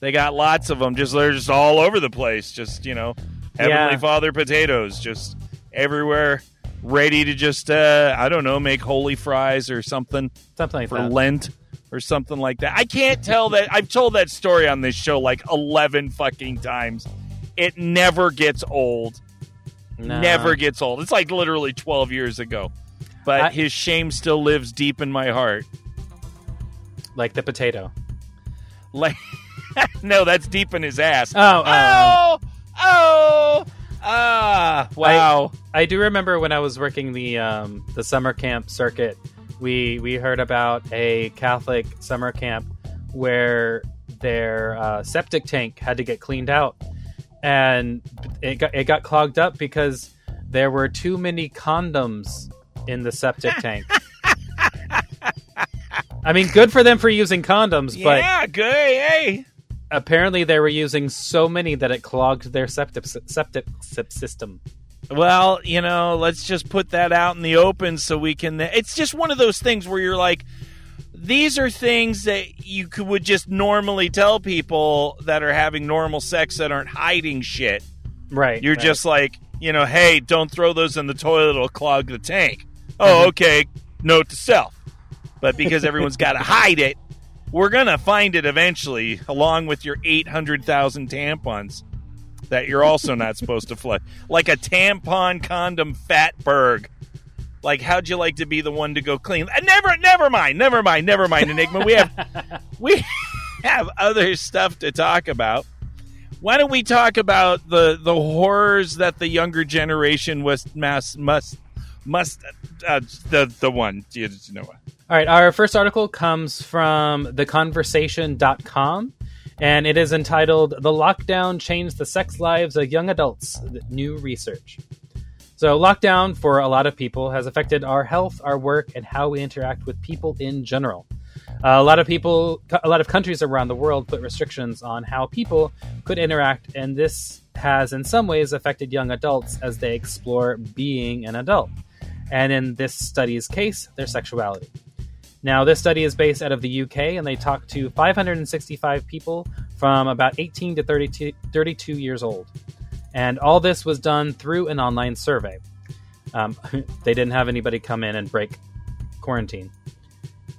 They got lots of them. Just they're just all over the place. Just you know, Heavenly Yeah. Father potatoes, just everywhere, ready to just uh, I don't know, make holy fries or something Something like for that. Lent or something like that. I can't tell that. I've told that story on this show like eleven fucking times. It never gets old. No. Never gets old. It's like literally twelve years ago, but I- his shame still lives deep in my heart. like the potato. Like, [laughs] no, that's deep in his ass. Oh, um, oh, oh, ah, wow. I do remember when I was working the um, the summer camp circuit, we we heard about a Catholic summer camp where their uh, septic tank had to get cleaned out, and it got it got clogged up because there were too many condoms in the septic [laughs] tank. I mean, good for them for using condoms, but yeah, good. Hey, apparently they were using so many that it clogged their septic septic system. Well, you know, let's just put that out in the open so we can. It's just one of those things where you're like, these are things that you could, would just normally tell people that are having normal sex that aren't hiding shit. Right. You're right. just like, you know, hey, don't throw those in the toilet; it'll clog the tank. Oh, mm-hmm. okay. Note to self. But because everyone's got to [laughs] hide it, we're gonna find it eventually, along with your eight hundred thousand tampons that you're also not supposed to flush, like a tampon condom fatberg. Like, how'd you like to be the one to go clean? Uh, never, never mind, never mind, never mind, Enigma. We have [laughs] we have other stuff to talk about. Why don't we talk about the the horrors that the younger generation was must must must uh, the the one you know? All right, our first article comes from theconversation.com and it is entitled The Lockdown Changed the Sex Lives of Young Adults New Research. So, lockdown for a lot of people has affected our health, our work, and how we interact with people in general. Uh, a lot of people, a lot of countries around the world put restrictions on how people could interact, and this has in some ways affected young adults as they explore being an adult. And in this study's case, their sexuality. Now, this study is based out of the UK, and they talked to 565 people from about 18 to 32, 32 years old. And all this was done through an online survey. Um, [laughs] they didn't have anybody come in and break quarantine.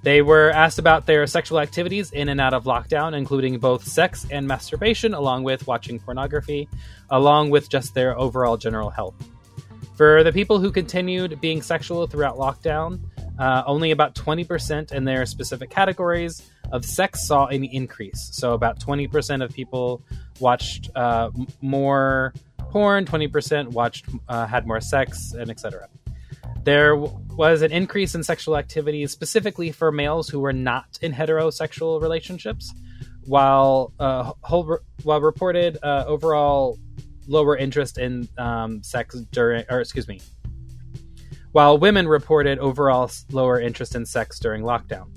They were asked about their sexual activities in and out of lockdown, including both sex and masturbation, along with watching pornography, along with just their overall general health. For the people who continued being sexual throughout lockdown, uh, only about 20% in their specific categories of sex saw an increase. So, about 20% of people watched uh, more porn, 20% watched uh, had more sex, and etc. There w- was an increase in sexual activity specifically for males who were not in heterosexual relationships, while uh, whole re- while reported uh, overall lower interest in um, sex during, or excuse me, while women reported overall lower interest in sex during lockdown.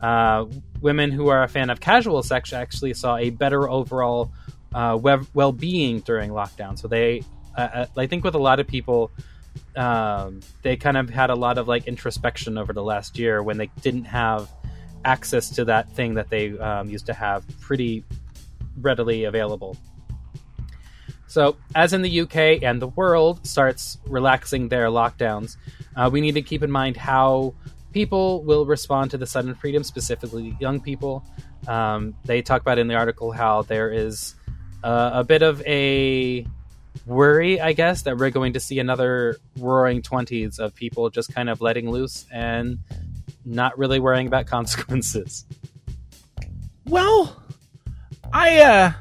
Uh, women who are a fan of casual sex actually saw a better overall uh, we- well-being during lockdown. So they, uh, uh, I think, with a lot of people, um, they kind of had a lot of like introspection over the last year when they didn't have access to that thing that they um, used to have pretty readily available. So, as in the UK and the world starts relaxing their lockdowns, uh, we need to keep in mind how people will respond to the sudden freedom, specifically young people. Um, they talk about in the article how there is uh, a bit of a worry, I guess, that we're going to see another roaring 20s of people just kind of letting loose and not really worrying about [laughs] consequences. Well, I uh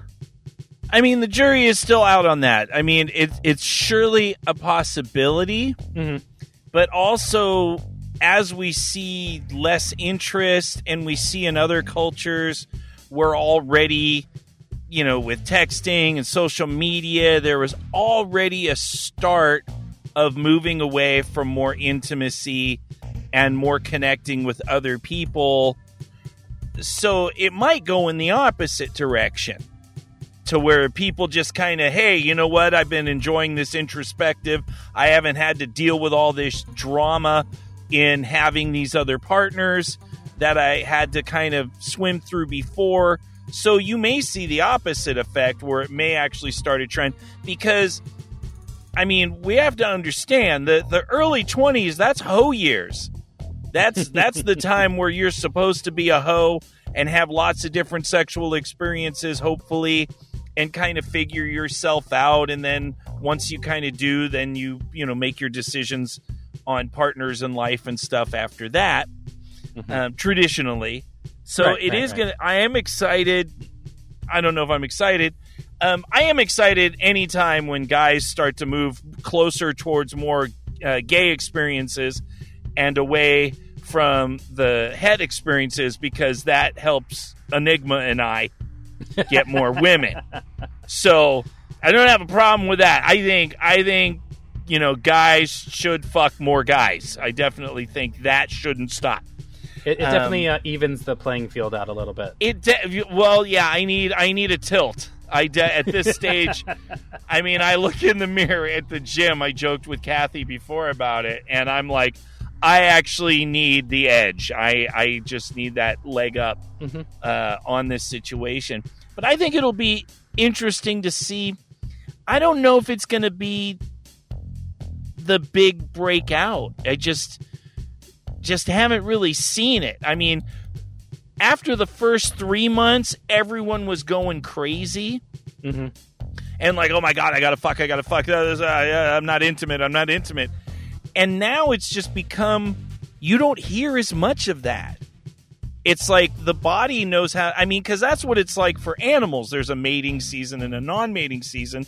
I mean the jury is still out on that. I mean it it's surely a possibility, Mhm. but also as we see less interest and we see in other cultures we're already you know with texting and social media there was already a start of moving away from more intimacy and more connecting with other people so it might go in the opposite direction to where people just kind of hey you know what? I've been enjoying this introspective. I haven't had to deal with all this drama in having these other partners that i had to kind of swim through before. So you may see the opposite effect where it may actually start a trend because I mean, we have to understand that the early 20s that's hoe years. That's [laughs] that's the time where you're supposed to be a hoe and have lots of different sexual experiences hopefully and kind of figure yourself out and then once you kind of do then you you know make your decisions on partners in life and stuff after that um, traditionally. So Right, it right, is right. gonna i am excited. I don't know if i'm excited. Um, i am excited anytime when guys start to move closer towards more uh, gay experiences and away from the head experiences because that helps enigma and i get more women so I don't have a problem with that. I think I think you know guys should fuck more guys. I definitely think that shouldn't stop. It, it Um, definitely uh, evens the playing field out a little bit. It de- well, yeah. I need I need a tilt. I de- at this stage, [laughs] I mean, I look in the mirror at the gym. I joked with Kathy before about it, and I'm like, I actually need the edge. I I just need that leg up Mhm. uh, on this situation. But I think it'll be interesting to see. I don't know if it's going to be the big breakout. I just just haven't really seen it. I mean, after the first three months, everyone was going crazy hmm and like, oh my god, I gotta fuck, I gotta fuck. Uh, I'm not intimate. I'm not intimate. And now it's just become you don't hear as much of that. It's like the body knows how. I mean, because that's what it's like for animals. There's a mating season and a non-mating season,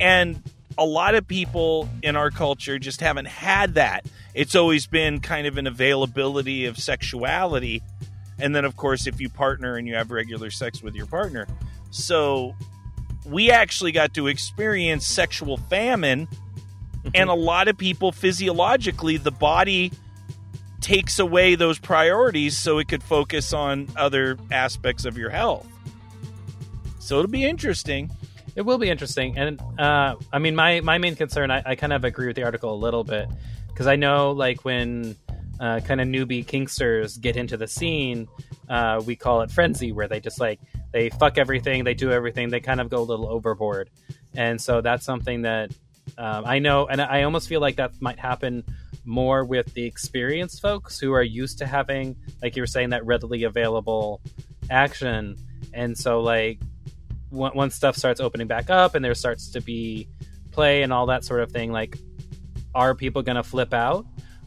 and a lot of people in our culture just haven't had that. It's always been kind of an availability of sexuality, and then of course, if you partner and you have regular sex with your partner, so we actually got to experience sexual famine mm-hmm. and a lot of people physiologically the body takes away those priorities so it could focus on other aspects of your health. So it'll be interesting. It will be interesting, and uh, I mean, my my main concern, I, I kind of agree with the article a little bit. Because I know, like, when uh, kind of newbie kinksters get into the scene, uh, we call it frenzy, where they just like they fuck everything, they do everything, they kind of go a little overboard, and so that's something that um, I know, and I almost feel like that might happen more with the experienced folks who are used to having, like you were saying, that readily available action, and so like on- once stuff starts opening back up and there starts to be play and all that sort of thing, like, are people going to flip out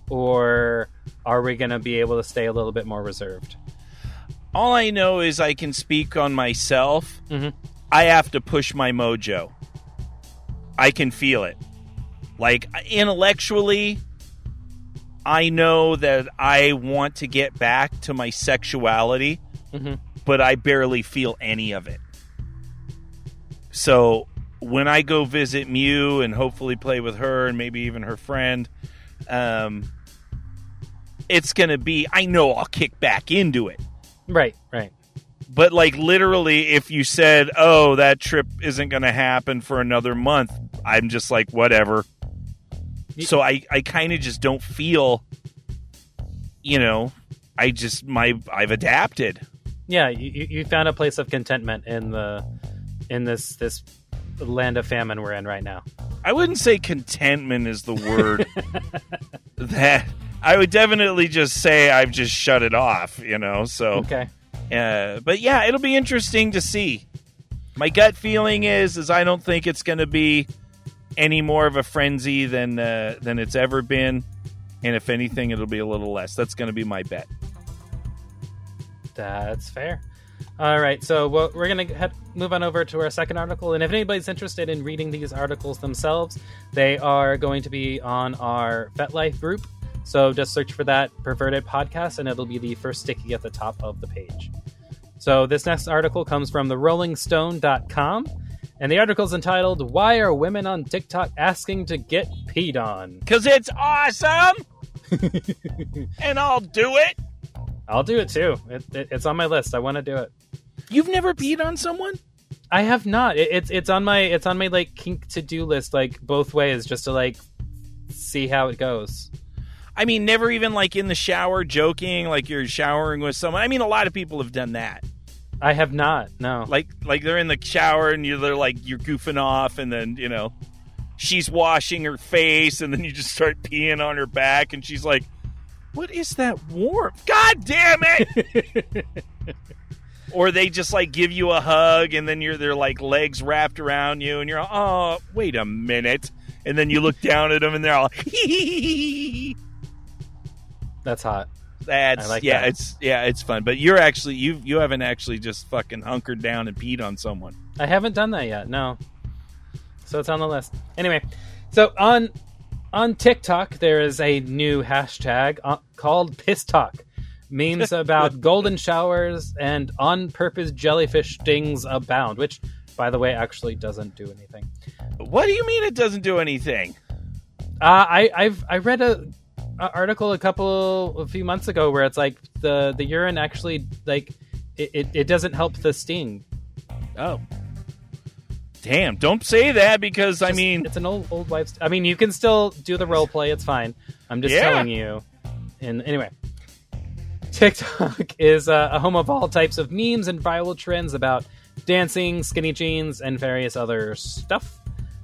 or are we going to be able to stay a little bit more reserved? all i know is i can speak on myself Mhm. i have to push my mojo i can feel it like intellectually i know that i want to get back to my sexuality Mhm. but i barely feel any of it so when i go visit mew and hopefully play with her and maybe even her friend um it's gonna be i know i'll kick back into it Right, right. but like literally if you said oh that trip isn't going to happen for another month i'm just like whatever so i i kind of just don't feel you know i just my i've adapted Yeah, you, you found a place of contentment in the in this this land of famine we're in right now. i wouldn't say contentment is the word [laughs] that i would definitely just say i've just shut it off you know so Okay. Uh, but yeah, it'll be interesting to see. My gut feeling is is I don't think it's going to be any more of a frenzy than uh, than it's ever been, and if anything, it'll be a little less. That's going to be my bet. That's fair. All right, so well, we're gonna head, move on over to our second article, and if anybody's interested in reading these articles themselves, they are going to be on our FetLife group. So just search for that perverted podcast, and it'll be the first sticky at the top of the page. So this next article comes from the RollingStone.com, and the article's entitled "Why Are Women on TikTok Asking to Get Peed On?" Cause it's awesome, [laughs] and I'll do it. I'll do it too. It, it, it's on my list. I want to do it. You've never peed on someone? I have not. It, it's it's on my it's on my like kink to do list, like both ways, just to like see how it goes. I mean, never even like in the shower joking, like you're showering with someone. I mean, a lot of people have done that. I have not. No. Like like they're in the shower and you're they're like you're goofing off and then, you know, she's washing her face and then you just start peeing on her back and she's like, "What is that warmth? God damn it!" [laughs] or they just like give you a hug and then you're they're like legs wrapped around you and you're oh wait a minute and then you look down at them and they're all [laughs] That's hot. That's I like yeah that. it's yeah it's fun but you're actually you you haven't actually just fucking hunkered down and peed on someone I haven't done that yet. No. So it's on the list. Anyway, so on on TikTok there is a new hashtag uh, called PissTok. Memes [laughs] about golden showers and on purpose jellyfish stings abound, which by the way actually doesn't do anything. what do you mean it doesn't do anything Uh, I I've I read a article a couple a few months ago where it's like the the urine actually like it, it, it doesn't help the sting. oh damn don't say that because i mean it's an old old wives. I mean, you can still do the role play. It's fine. I'm just Yeah. telling you. And anyway, TikTok [laughs] is uh, a home of all types of memes and viral trends about dancing, skinny jeans, and various other stuff.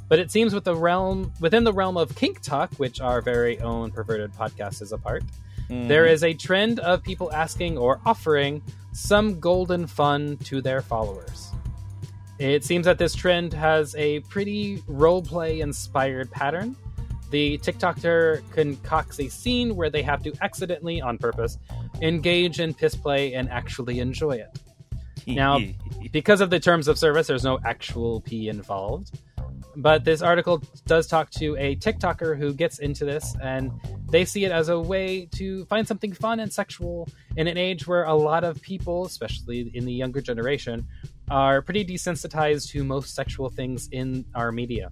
But it seems with the realm within the realm of KinkTok, which our very own perverted podcast is a part, mm-hmm. there is a trend of people asking or offering some golden fun to their followers. It seems that this trend has a pretty roleplay inspired pattern. The TikToker concocts a scene where they have to accidentally, on purpose, engage in piss play and actually enjoy it. [laughs] Now, because of the terms of service, there's no actual pee involved. But this article does talk to a TikToker who gets into this, and they see it as a way to find something fun and sexual in an age where a lot of people, especially in the younger generation, are pretty desensitized to most sexual things in our media.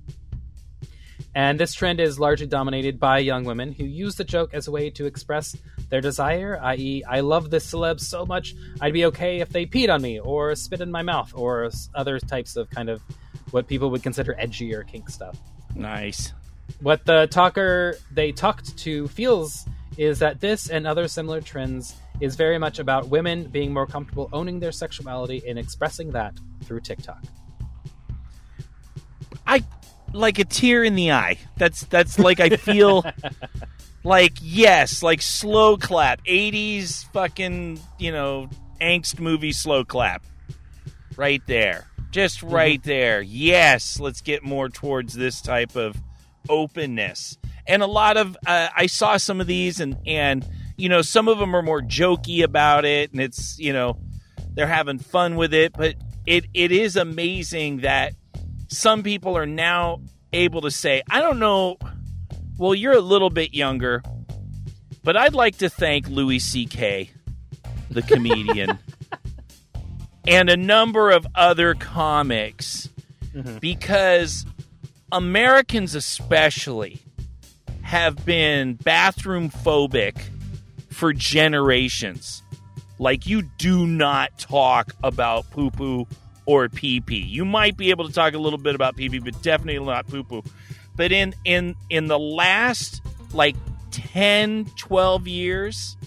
And this trend is largely dominated by young women who use the joke as a way to express their desire, i.e., I love this celeb so much, I'd be okay if they peed on me, or spit in my mouth, or other types of kind of what people would consider edgy or kink stuff. nice What the talker they talked to feels is that this and other similar trends is very much about women being more comfortable owning their sexuality and expressing that through TikTok. I like a tear in the eye. That's that's like I feel [laughs] like yes, like slow clap, eighties fucking you know angst movie slow clap, right there, just right there. Yes, let's get more towards this type of openness. And a lot of uh, I saw some of these, and and you know some of them are more jokey about it, and it's you know they're having fun with it, but it it is amazing that some people are now able to say, I don't know, well, you're a little bit younger, but I'd like to thank Louis C.K., the comedian, [laughs] and a number of other comics mm-hmm. because Americans, especially, have been bathroom phobic for generations. Like, you do not talk about poo poo or pee pee. You might be able to talk a little bit about pee pee, but definitely not poo poo. But in, in, in the last like 10, 12 years,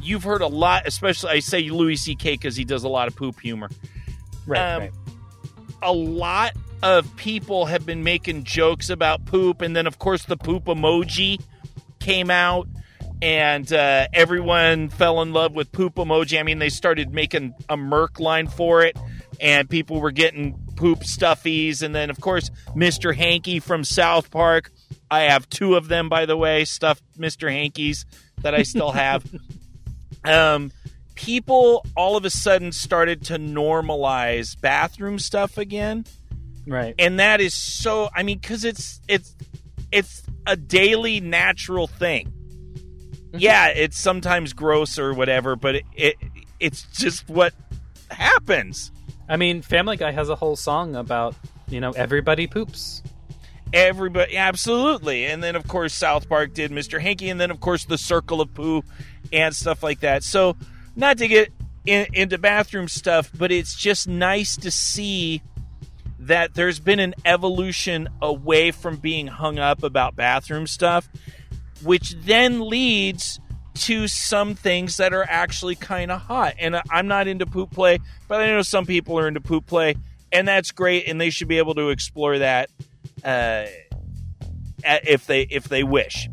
you've heard a lot, especially I say Louis C.K. because he does a lot of poop humor. Right, Um, right. a lot of people have been making jokes about poop, and then of course the poop emoji came out, and uh, everyone fell in love with poop emoji. I mean, they started making a Merc line for it, and people were getting poop stuffies, and then of course Mr. Hanky from South Park. I have two of them, by the way, stuffed Mr. Hankies that I still [laughs] have. um, people all of a sudden started to normalize bathroom stuff again Right. and that is so i mean because it's it's it's a daily natural thing yeah it's sometimes gross or whatever but it, it it's just what happens I mean, Family Guy has a whole song about, you know, everybody poops. Everybody absolutely. And then of course south park did mr hanky and then of course the circle of poo and stuff like that. So not to get in, into bathroom stuff but it's just nice to see that there's been an evolution away from being hung up about bathroom stuff which then leads to some things that are actually kind of hot. And I'm not into poop play, but I know some people are into poop play, and that's great, and they should be able to explore that uh, if they if they wish.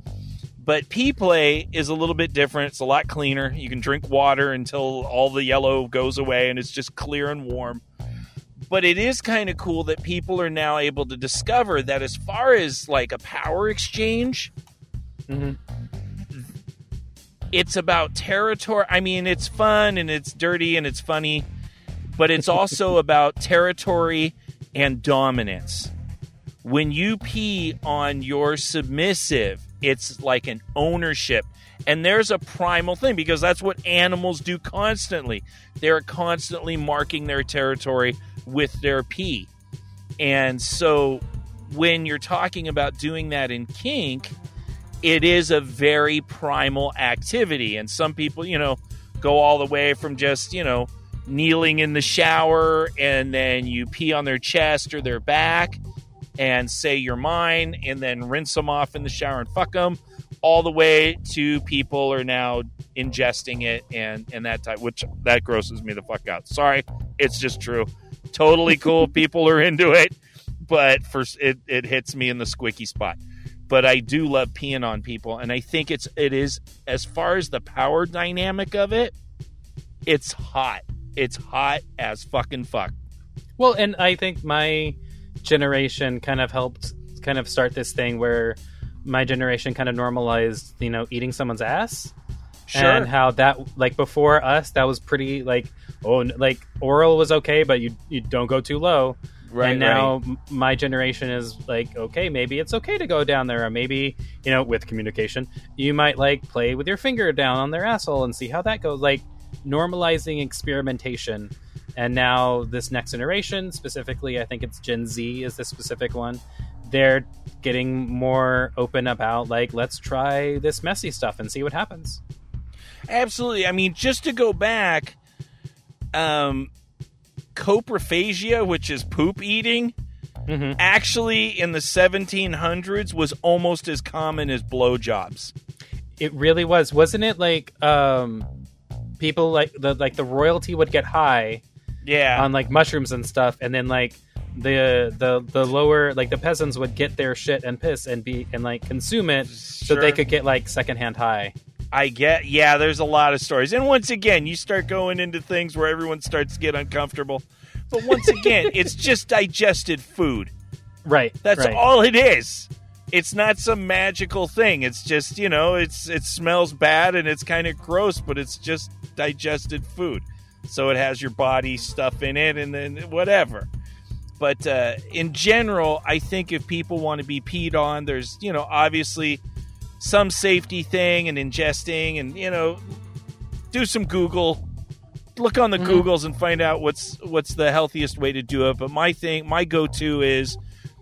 But pee play is a little bit different. It's a lot cleaner. You can drink water until all the yellow goes away and it's just clear and warm. But it is kind of cool that people are now able to discover that as far as like a power exchange, Mhm. it's about territory. I mean, it's fun and it's dirty and it's funny, but it's also [laughs] about territory and dominance. When you pee on your submissive, it's like an ownership. And there's a primal thing because that's what animals do constantly. They're constantly marking their territory with their pee. And so when you're talking about doing that in kink, it is a very primal activity. And some people, you know, go all the way from just, you know, kneeling in the shower and then you pee on their chest or their back and say you're mine and then rinse them off in the shower and fuck them all the way to people are now ingesting it and and that type which that grosses me the fuck out. Sorry it's just true. Totally cool. [laughs] People are into it but for it, it hits me in the squicky spot. But i do love peeing on people and i think it's it is as far as the power dynamic of it it's hot. It's hot as fucking fuck. Well, and I think my generation kind of helped kind of start this thing where my generation kind of normalized, you know, eating someone's ass. Sure. And how that like before us that was pretty like oh like oral was okay but you you don't go too low. right and now m my generation is like okay maybe it's okay to go down there or maybe you know with communication you might like play with your finger down on their asshole and see how that goes like normalizing experimentation and now this next generation specifically i think it's gen z is the specific one they're getting more open about like let's try this messy stuff and see what happens Absolutely. I mean, just to go back, um, coprophagia, which is poop eating, Mhm. actually in the 1700s was almost as common as blowjobs. it really was wasn't it like um people like the like the royalty would get high Yeah. on like mushrooms and stuff and then like the the the lower like the peasants would get their shit and piss and be and like consume it so they could get like secondhand high I get, yeah, there's a lot of stories. And once again, you start going into things where everyone starts to get uncomfortable. But once again, [laughs] it's just digested food. right That's right. all it is. It's not some magical thing. It's just, you know, it's it smells bad and it's kind of gross, but it's just digested food. So it has your body stuff in it and then whatever. But uh, in general, I think if people want to be peed on, there's, you know, obviously some safety thing and ingesting and, you know, do some Google. Look on the Googles and find out what's what's the healthiest way to do it. But my thing, my go-to is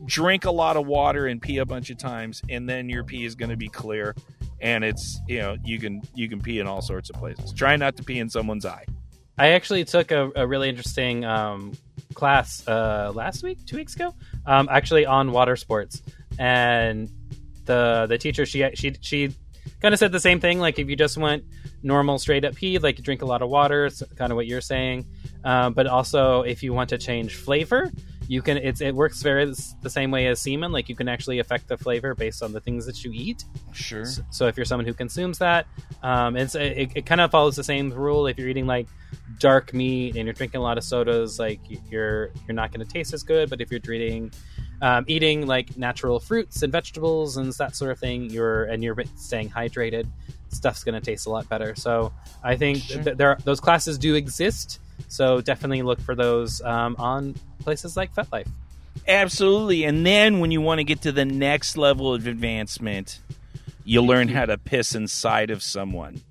drink a lot of water and pee a bunch of times and then your pee is going to be clear and it's you know you can you can pee in all sorts of places try not to pee in someone's eye I actually took a, a really interesting um, class uh, last week, two weeks ago, um, actually on water sports, and the the teacher she she she kind of said the same thing. Like if you just went normal straight up pee, like you drink a lot of water, it's kind of what you're saying. Um, but also if you want to change flavor, you can. It's it works very the same way as semen. Like you can actually affect the flavor based on the things that you eat. sure So if you're someone who consumes that, um, it's it, it kind of follows the same rule. If you're eating like dark meat and you're drinking a lot of sodas, like you're you're not going to taste as good. But if you're eating um, eating like natural fruits and vegetables and that sort of thing, you're and you're staying hydrated, stuff's going to taste a lot better. So I think Sure. th- there those classes do exist. So definitely look for those um, on places like FetLife. absolutely and then when you want to get to the next level of advancement you learn how to piss inside of someone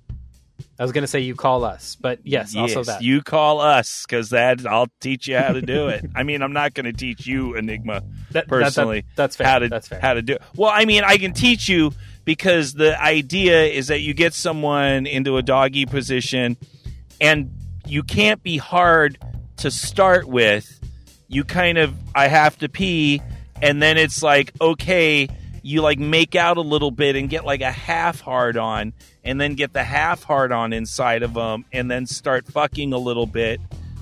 I was going to say you call us, but yes, also that. you call us because that i'll teach you how to do it i mean i'm not going to teach you enigma [laughs] That- that- that- personally that's fair. how to that's fair. how to do it. Well, I mean, I can teach you because the idea is that you get someone into a doggy position and you can't be hard to start with. You kind of I have to pee and then it's like, okay, you like make out a little bit and get like a half hard on, and then get the half hard on inside of them, and then start fucking a little bit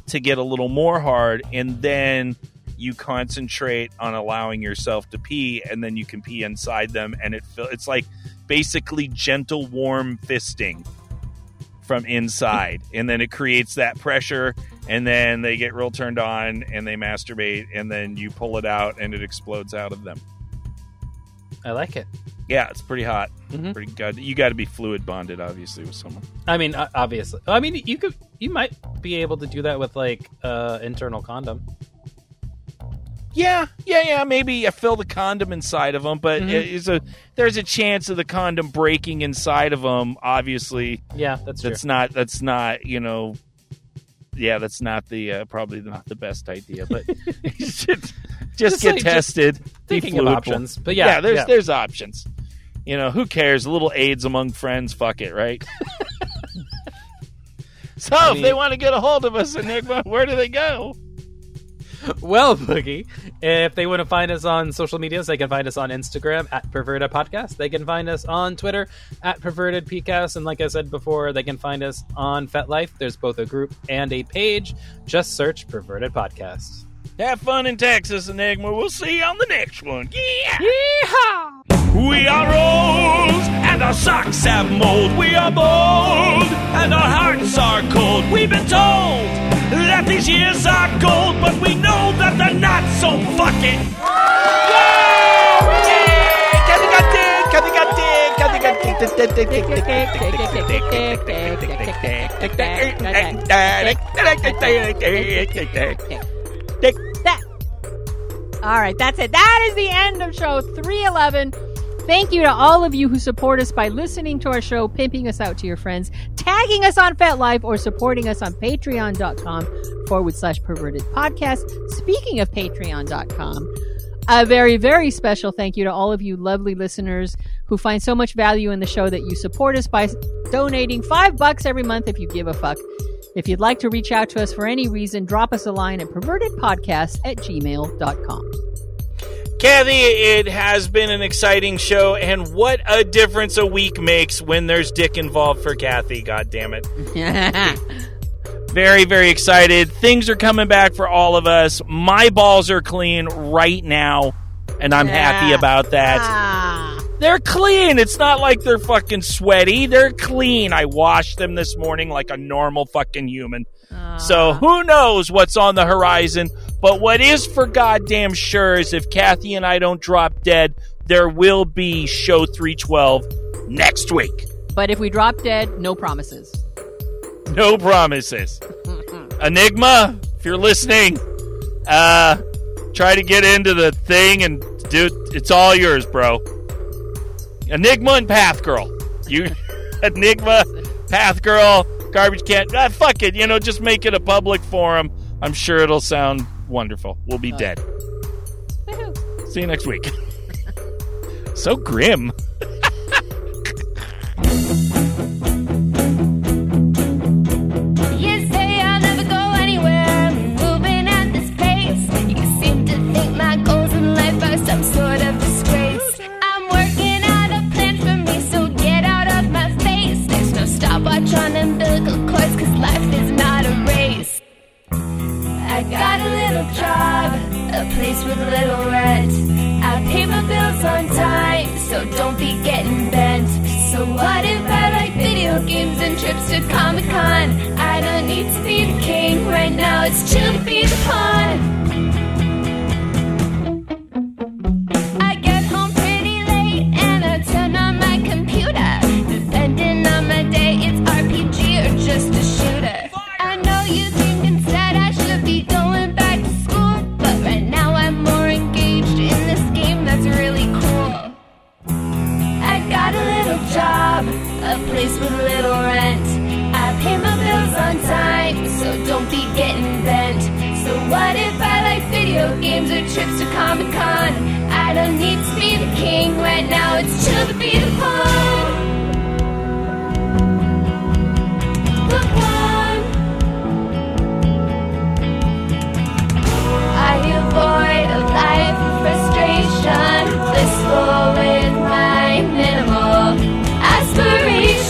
to get a little more hard, and then you concentrate on allowing yourself to pee, and then you can pee inside them, and it it's like basically gentle warm fisting from inside, and then it creates that pressure, and then they get real turned on, and they masturbate, and then you pull it out, and it explodes out of them. I like it. Yeah, it's pretty hot. Mhm. Pretty good. You got to be fluid bonded, obviously, with someone. I mean, obviously. I mean, you could, you might be able to do that with like uh internal condom. Yeah, yeah, yeah. Maybe I fill the condom inside of them, but Mhm. is a there's a chance of the condom breaking inside of them. Obviously, Yeah, that's true. not that's not you know. Yeah, that's not the uh, probably not the best idea, but [laughs] [laughs] just, just get like, tested. be Thinking of options, but yeah, there's yeah. there's options. You know, who cares? A little AIDS among friends, fuck it, right? [laughs] so I if they want to get a hold of us, Enigma, where do they go? [laughs] Well, Boogie, if they want to find us on social medias, they can find us on Instagram at Perverted Podcast. They can find us on Twitter at Perverted PCast. And like I said before, they can find us on FetLife. There's both a group and a page. Just search Perverted Podcast. Have fun in Texas, Enigma. We'll see you on the next one. Yeah! We are old, and our socks have mold. We are bold, and our hearts are cold. We've been told that these years are gold, but we know that they're not, so fuck it. That. All right, that's it. That is the end of show 311. Thank you to all of you who support us by listening to our show, pimping us out to your friends, tagging us on FetLife, or supporting us on patreon.com forward slash perverted podcast. Speaking of patreon.com, a very, very special thank you to all of you lovely listeners who find so much value in the show that you support us by donating five bucks every month if you give a fuck. If you'd like to reach out to us for any reason, drop us a line at pervertedpodcast at gmail.com. Kathy, it has been an exciting show, and what a difference a week makes when there's dick involved for Kathy, god damn it. [laughs] Very, very excited. Things are coming back for all of us. My balls are clean right now, and I'm happy about that. Ah. They're clean. It's not like they're fucking sweaty. They're clean. I washed them this morning like a normal fucking human. So who knows what's on the horizon? But what is for goddamn sure is if Kathy and I don't drop dead, there will be show 312 next week. But if we drop dead, no promises. No promises. [laughs] Enigma, if you're listening, uh try to get into the thing and do it's all yours, bro. Enigma and Path Girl. You [laughs] Enigma, Path Girl, Garbage Can. Ah, fuck it, you know, just make it a public forum. I'm sure it'll sound wonderful. We'll be dead. See you next week. [laughs] so grim. [laughs] job, a place with little rent. I pay my bills on time, so don't be getting bent. So what if I like video games and trips to Comic Con? I don't need to be the king right now, it's chill to be the pawn. Place with little rent. I pay my bills on time, so don't be getting bent. So what if I like video games or trips to Comic Con? I don't need to be the king right now, it's chill to be the pawn. The pawn. I avoid a life of frustration, blissful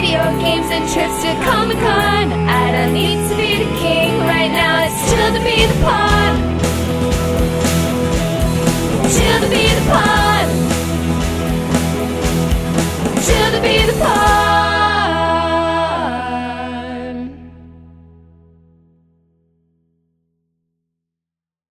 video games and trips to Comic Con? I don't need to be the king right now. It's chill to be the pawn. Chill to be the pawn. Chill to be the pawn.